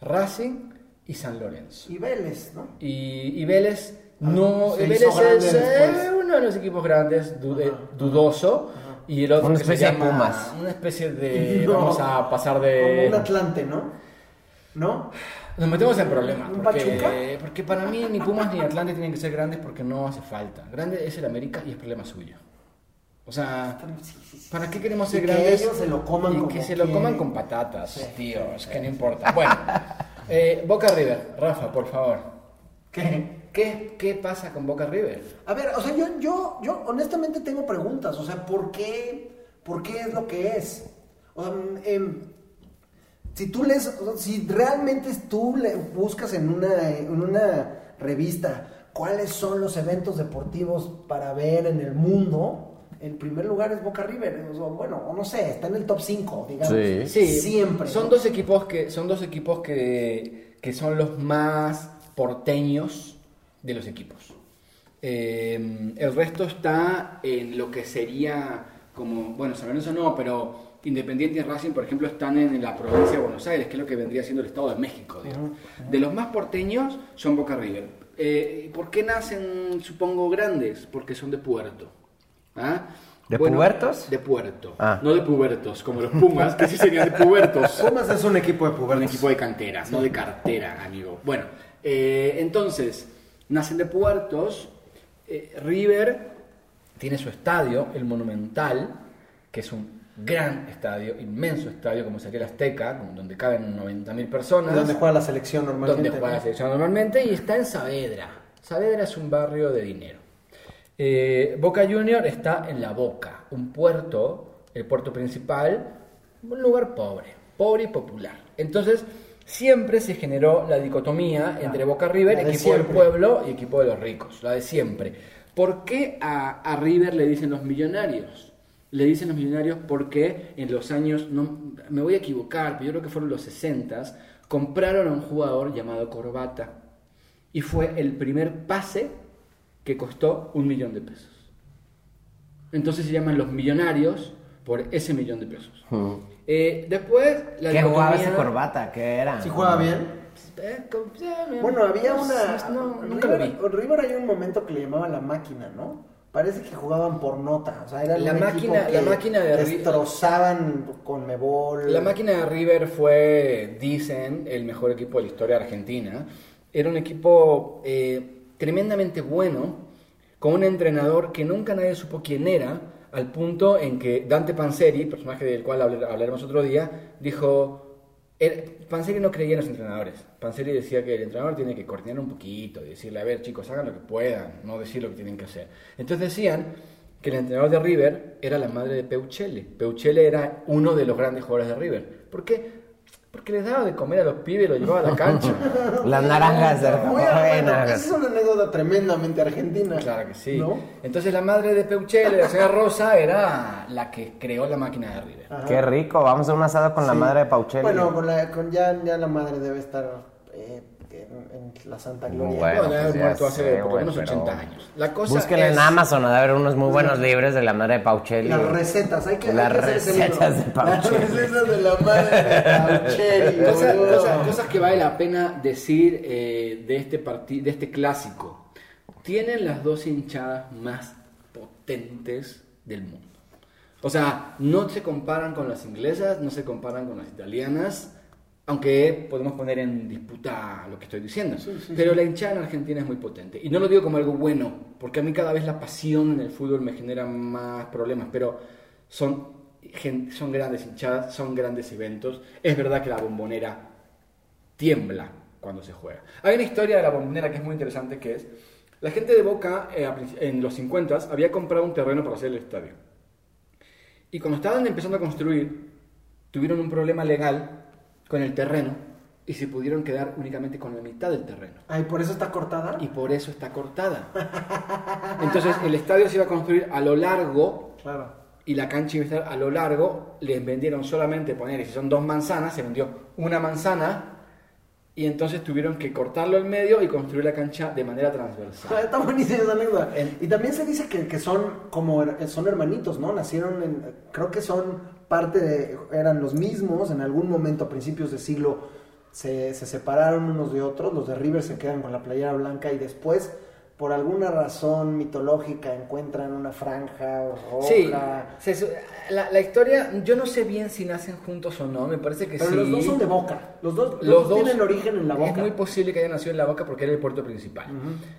Racing y San Lorenzo. Y Vélez, ¿no? Y, y Vélez no, y hizo Vélez es después. eh, uno de los equipos grandes, du- eh, dudoso, y el otro Una que se especie de Pumas. Una especie de, No. vamos a pasar Como de... un Atlante, ¿no? ¿No? Nos metemos en problemas. ¿Un Porque, Pachuca? porque para mí ni Pumas ni Atlante tienen que ser grandes porque no hace falta. Grande es el América y es problema suyo. O sea, Sí, sí, sí. ¿para qué queremos Y ser que grandes? ellos se lo coman y como que se lo coman con patatas, tío. Es que no importa. Bueno, eh, Boca River. Rafa, por favor. ¿Qué? ¿Qué, ¿Qué pasa con Boca River? A ver, o sea, yo, yo, yo honestamente tengo preguntas. O sea, ¿por qué, por qué es lo que es? O sea, em, si tú lees, si realmente tú le buscas en una, en una revista cuáles son los eventos deportivos para ver en el mundo, el primer lugar es Boca River. Bueno, o no sé, está en el top 5, digamos. Sí. Sí, Siempre. Son dos equipos que son dos equipos que, que son los más porteños de los equipos. Eh, el resto está en lo que sería como, bueno, San Lorenzo no, pero Independiente y Racing, por ejemplo, están en la provincia de Buenos Aires, que es lo que vendría siendo el Estado de México. digamos. De los más porteños son Boca River. Eh, ¿Por qué nacen, supongo, grandes? Porque son de puerto. ¿Ah? ¿De pubertos? De puerto. Ah. No de pubertos, como los Pumas, que sí serían de pubertos. Pumas es un equipo de Un pubertos. equipo de cantera, no de cartera, amigo. Bueno, eh, entonces, nacen de puertos. eh, River tiene su estadio, el Monumental, que es un gran estadio, inmenso estadio, como sería el Azteca, donde caben 90.000 personas. Donde juega la selección normalmente. donde juega la selección normalmente, y está en Saavedra. Saavedra es un barrio de dinero. Eh, Boca Junior está en La Boca, un puerto, el puerto principal, un lugar pobre, pobre y popular. Entonces, siempre se generó la dicotomía entre Boca River, equipo del pueblo y equipo de los ricos, la de siempre. ¿Por qué a, a River le dicen los millonarios? Le dicen los millonarios porque en los años, no, me voy a equivocar, pero yo creo que fueron los 60 compraron a un jugador llamado Corbata y fue el primer pase que costó un millón de pesos. Entonces se llaman los millonarios por ese millón de pesos. Eh, después, la ¿Qué jugaba ese corbata? ¿Qué era? ¿Sí juega bien? Com- eh, Bueno, había no una. no, nunca lo vi. River, hay un momento que le llamaban la máquina, ¿no? Parece que jugaban por nota. O sea, era La máquina- equipo la máquina de destrozaban con Mebol. La máquina de River fue, dicen, el mejor equipo de la historia Argentina. Era un equipo eh, tremendamente bueno, con un entrenador que nunca nadie supo quién era, al punto en que Dante Panzeri, personaje del cual hablar- hablaremos otro día, dijo... er- Panzeri no creía en los entrenadores. Panzeri decía que el entrenador tiene que coordinar un poquito y decirle, a ver chicos, hagan lo que puedan, no decir lo que tienen que hacer. Entonces decían que el entrenador de River era la madre de Peuchele. Peuchele era uno de los grandes jugadores de River. ¿Por qué? Porque les daba de comer a los pibes y los llevaba a la cancha. Las naranjas de bueno, buenas. esa es tremendamente argentina. Claro que sí. ¿No? Entonces la madre de Peuchele, la señora Rosa, era la que creó la máquina de River. Ajá. Qué rico, vamos a un asado con la madre de Pauchelli. Bueno, con la, con ya, ya la madre debe estar eh, en, la Santa Gloria. Bueno, Bueno, debe haber pues muerto hace sé, por pero 80 años. La cosa Búsquenla es- en Amazon, ha de haber unos muy buenos libros de la madre de Pauchelli. Las recetas, hay que, Las hay que hacer ese recetas libro. de Pauchelli. Las recetas de la madre de Pauchelli. Cosas, cosas- cosas que vale la pena decir eh, de, este parti- de este clásico. Tienen las dos hinchadas más potentes del mundo. O sea, no se comparan con las inglesas, no se comparan con las italianas, aunque podemos poner en disputa lo que estoy diciendo. Pero la hinchada en Argentina es muy potente. Y no lo digo como algo bueno, porque a mí cada vez la pasión en el fútbol me genera más problemas, pero son, son grandes hinchadas, son grandes eventos. Es verdad que la bombonera tiembla cuando se juega. Hay una historia de la bombonera que es muy interesante, que es, la gente de Boca eh, en los 50 había comprado un terreno para hacer el estadio. Y cuando estaban empezando a construir, tuvieron un problema legal con el terreno y se pudieron quedar únicamente con la mitad del terreno. Ay, por eso está cortada. Y por eso está cortada. Entonces el estadio se iba a construir a lo largo Claro. y la cancha iba a estar a lo largo. Les vendieron solamente poner, si son dos manzanas, se vendió una manzana y entonces tuvieron que cortarlo al medio y construir la cancha de manera transversal. Está buenísima esa anécdota. Y también se dice que, que son como son hermanitos, ¿no? Nacieron en, creo que son parte de, eran los mismos, en algún momento a principios de siglo se, se separaron unos de otros, los de River se quedan con la playera blanca y después, por alguna razón mitológica, encuentran una franja roja. Sí, se la, la historia, yo no sé bien si nacen juntos o no, me parece que Pero sí. los dos son de Boca, los dos, Los dos tienen origen en la Boca. Es muy posible que haya nacido en la Boca porque era el puerto principal.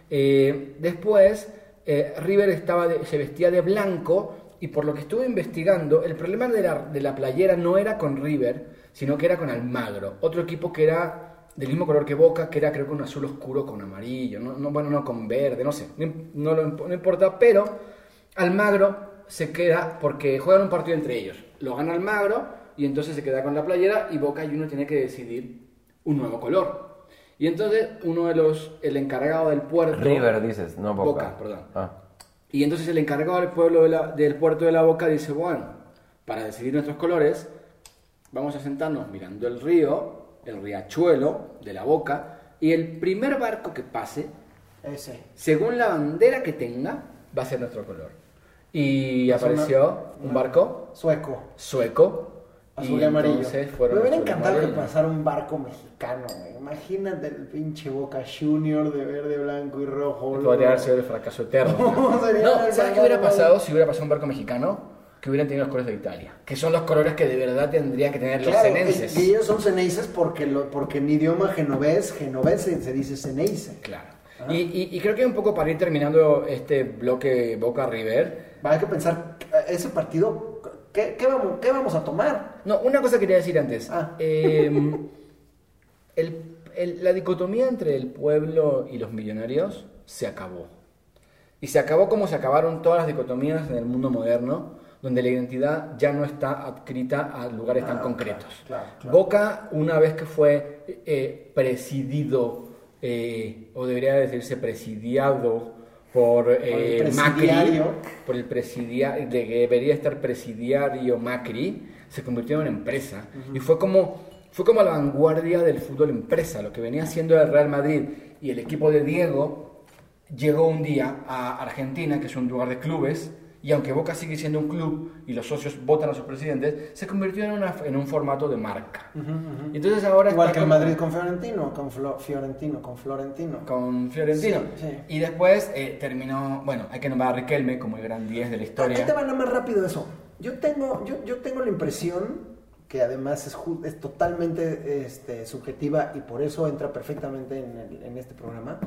Eh, después, eh, River estaba de- se vestía de blanco y por lo que estuve investigando, el problema de la, de la playera no era con River, sino que era con Almagro, otro equipo que era del mismo color que Boca, que era creo que un azul oscuro con amarillo, no, no- bueno, no con verde, no sé, no, lo no importa, pero Almagro se queda porque juegan un partido entre ellos. Lo gana Almagro y entonces se queda con la playera y Boca y uno tiene que decidir un nuevo color. Y entonces uno de los, el encargado del puerto... River dices, no Boca. Boca, perdón. Ah. Y entonces el encargado del pueblo de la- del puerto de la Boca dice, bueno, para decidir nuestros colores, vamos a sentarnos mirando el río, el riachuelo de la Boca, y el primer barco que pase, Ese. según la bandera que tenga, va a ser nuestro color. Y una- apareció un barco Sueco. sueco. Azul y, amarillo. entonces Me hubiera y encantado que amarillo. pasara un barco mexicano, güey. Imagínate el pinche Boca Junior de verde, blanco y rojo. Podría haber sido el fracaso eterno. No, sería no, el ¿sabes qué hubiera pasado si hubiera pasado un barco mexicano? Que hubieran tenido los colores de Italia. Que son los colores que de verdad tendrían que tener los Claro, senenses. y y ellos son ceneices porque, lo, porque en idioma genovés, genovés se, se dice ceneice. Claro. Y, y- y creo que un poco para ir terminando este bloque Boca River. Hay que pensar, ese partido, ¿qué, qué vamos, qué vamos a tomar? No, una cosa quería decir antes. Ah. Eh, el- el- la dicotomía entre el pueblo y los millonarios se acabó. Y se acabó como se acabaron todas las dicotomías en el mundo moderno, donde la identidad ya no está adscrita a lugares tan Ah, concretos. claro, claro, claro. Boca, una vez que fue eh, presidido, eh, o debería decirse presidiado por, eh, el Macri, por el presidiario, de que debería estar presidiario Macri, se convirtió en empresa. Y fue como, fue como la vanguardia del fútbol empresa, lo que venía haciendo el Real Madrid y el equipo de Diego llegó un día a Argentina, que es un lugar de clubes, y aunque Boca sigue siendo un club y los socios votan a sus presidentes, se convirtió en, una- en un formato de marca. Y entonces ahora Igual que como- Madrid con Fiorentino, con Flo- Fiorentino, con Florentino. con Fiorentino. Sí, sí. Y después eh, terminó, bueno, hay que nombrar a Riquelme como el gran 10 de la historia. te va más rápido eso. Yo tengo, yo, yo tengo la impresión que además es, es totalmente este, subjetiva y por eso entra perfectamente en, el- en este programa.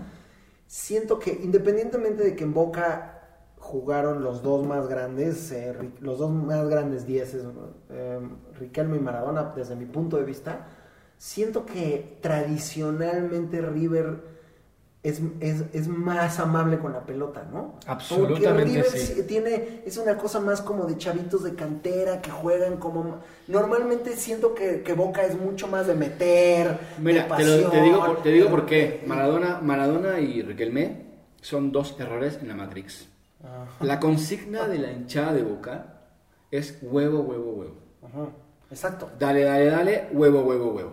Siento que independientemente de que en Boca jugaron los dos más grandes, eh, los dos más grandes dieces, eh, Riquelme y Maradona, desde mi punto de vista, siento que tradicionalmente River es, es, es más amable con la pelota, ¿no? Absolutamente Porque River sí. tiene, es una cosa más como de chavitos de cantera que juegan como... Normalmente siento que, que Boca es mucho más de meter, Mira, de te, lo- te digo, por, te digo por qué. Maradona, Maradona y Riquelme son dos errores en la Matrix. La consigna de la hinchada de Boca es huevo, huevo, huevo. Ajá, Exacto. Dale, dale, dale, huevo, huevo, huevo.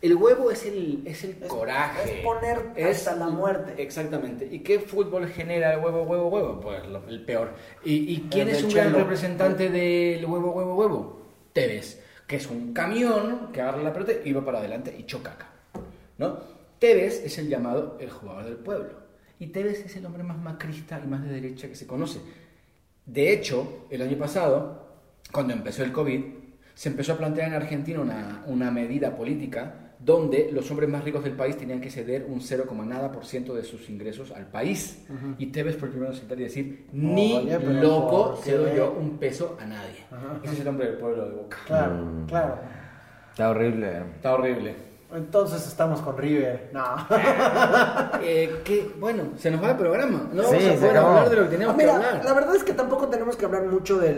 El huevo es el, es el Es- coraje. es poner hasta la muerte. Exactamente. ¿Y qué fútbol genera el huevo, huevo, huevo? Pues lo- el peor. ¿Y, y quién El es un gran representante del huevo, huevo, huevo? Tevez, que es un camión que agarra la pelota y va para adelante y choca acá. ¿No? Tevez es el llamado el jugador del pueblo. Y Tevez es el hombre más macrista y más de derecha que se conoce. De hecho, el año pasado, cuando empezó el COVID, se empezó a plantear en Argentina una, una medida política donde los hombres más ricos del país tenían que ceder un 0, nada por ciento de sus ingresos al país. Y Tevez fue el primero en sentar y decir, ni Oye, loco ¿por cedo yo un peso a nadie. Ese es el hombre del pueblo de Boca. Claro, Mm. claro. Está horrible. Está horrible. Entonces estamos con River. No. Eh, ¿qué? Bueno, se nos va el programa. No Sí, vamos a se poder hablar de lo que teníamos Ah, Mira, que hablar. la verdad es que tampoco tenemos que hablar mucho de,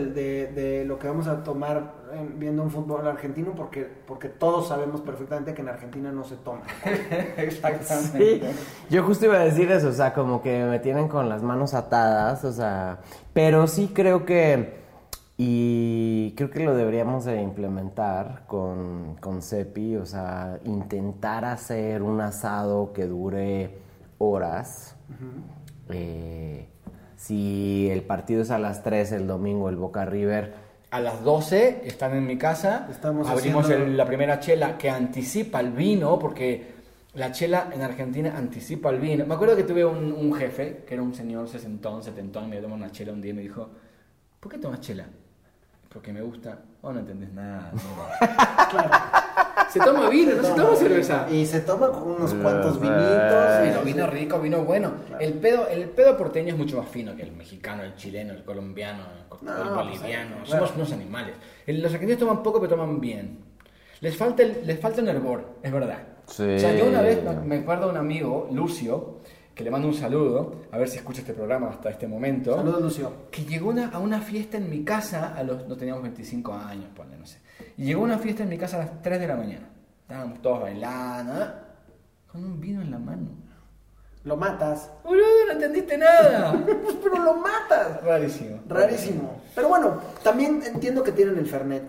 de lo que vamos a tomar en- viendo un fútbol argentino porque, porque todos sabemos perfectamente que en Argentina no se toma. Exactamente. Sí, yo justo iba a decir eso, o sea, como que me tienen con las manos atadas, o sea, pero sí creo que Y creo que lo deberíamos de implementar con, con Cepi, o sea, intentar hacer un asado que dure horas. Eh, si el partido es a las 3 el domingo, el Boca River, A las 12 están en mi casa. Estamos Abrimos haciendo- el- la primera chela que anticipa el vino, porque la chela en Argentina anticipa el vino. Me acuerdo que tuve un, un jefe, que era un señor sesentón, setentón, me tomó una chela un día y me dijo, ¿por qué tomas chela? Porque me gusta. Oh, no entendés nada. no. Se toma vino, no se toma cerveza. Y se toma con unos cuantos vinitos. Vino, vino rico, vino bueno. El pedo, el pedo porteño es mucho más fino que el mexicano, el chileno, el colombiano, el, No, el pues, boliviano. claro. Somos unos animales. El- los argentinos toman poco, pero toman bien. Les falta el, les falta un hervor, es verdad. Sí. O sea, yo una vez me- me acuerdo de un amigo, Lucio, que le mando un saludo, a ver si escucha este programa hasta este momento. Saludos, Lucio. Que llegó una- a una fiesta en mi casa, a los, no teníamos 25 años, ponle, no sé. Y llegó a una fiesta en mi casa a las 3 de la mañana. Estábamos todos bailando, ¿eh? con un vino en la mano. Lo matas. Boludo, no entendiste nada. Pero lo matas. Rarísimo. Rarísimo. Pero bueno, también entiendo que tienen el Fernet.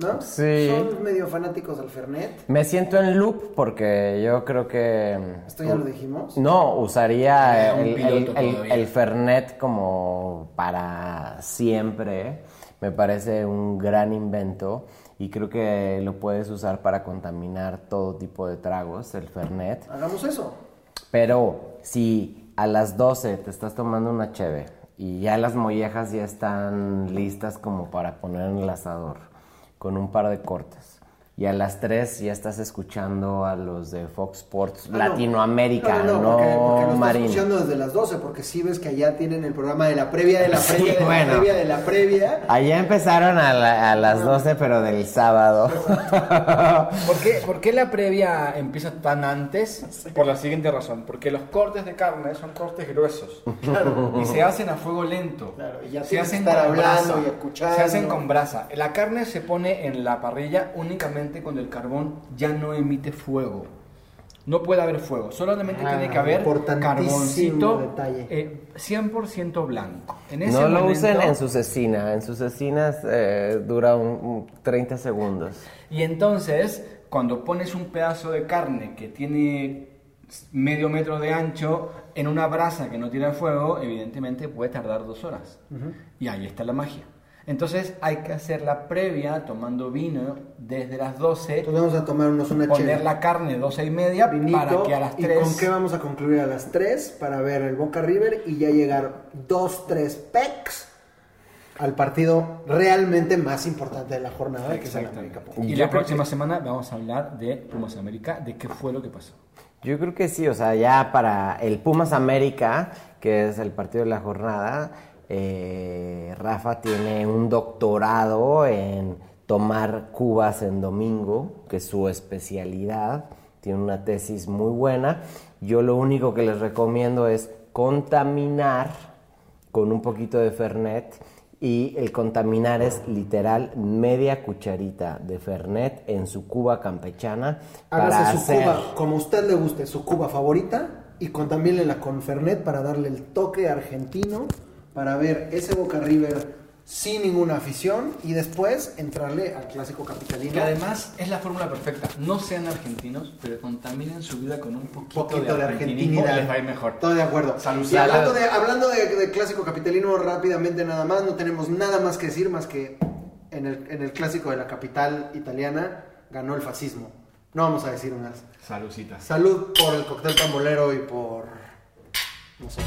¿No? Sí. Son medio fanáticos del Fernet. me siento en loop porque yo creo que... Esto ya lo dijimos. No, usaría Eh, el, el Fernet como para siempre. Me parece un gran invento y creo que lo puedes usar para contaminar todo tipo de tragos, el Fernet. Hagamos eso. Pero si a las 12 te estás tomando una cheve y ya las mollejas ya están listas como para poner en el asador con un par de cortes. Y a las 3 ya estás escuchando a los de Fox Sports Ah, no. Latinoamérica, no, no, no, porque, porque lo estás escuchando desde las 12, porque sí ves que allá tienen el programa de la previa de la Sí, previa de bueno. la previa de la previa. Allá empezaron a, la- a las 12, pero del sábado. ¿Por qué, por qué la previa empieza tan antes? Por la siguiente razón. Porque los cortes de carne son cortes gruesos. Y se hacen a fuego lento. Claro, y ya se tienes que hacen estar hablando brasa. y escuchando. Se hacen con brasa. La carne se pone en la parrilla únicamente cuando el carbón ya no emite fuego. No puede haber fuego, solamente Ah, tiene que haber carboncito detalle. eh, 100% blanco. En ese No lo momento- usen en su cecina. En sus cecinas eh, dura un, un 30 segundos. Y entonces, cuando pones un pedazo de carne que tiene medio metro de ancho en una brasa que no tiene fuego, evidentemente puede tardar dos horas. Y ahí está la magia. Entonces hay que hacer la previa tomando vino desde las 12, Entonces vamos a tomarnos una poner chela. la carne 12 y media vinito, para que a las ¿Y 3... con qué vamos a concluir a las 3 para ver el Boca River y ya llegar 2, 3 pecs al partido realmente más importante de la jornada, que es el América. Y la próxima semana vamos a hablar de Pumas América, de qué fue lo que pasó. Yo creo que sí, o sea, ya para el Pumas América, que es el partido de la jornada, eh, Rafa tiene un doctorado en tomar cubas en domingo, que es su especialidad. Tiene una tesis muy buena. Yo lo único que les recomiendo es contaminar con un poquito de Fernet. Y el contaminar es literal media cucharita de Fernet en su cuba campechana para Hágase su hacer cuba como usted le guste, su cuba favorita y contamínela con Fernet para darle el toque argentino, para ver ese Boca River sin ninguna afición y después entrarle al clásico capitalino. Que además es la fórmula perfecta. No sean argentinos, pero contaminen su vida con un poquito, poquito de argentinismo argentinidad. y les va a ir mejor. Todo de acuerdo. Y hablando de, hablando de, de clásico capitalino rápidamente nada más, no tenemos nada más que decir más que en el, en el clásico de la capital italiana ganó el fascismo. No vamos a decir más. Salucitas. Salud por el cóctel pambolero y por... no sé.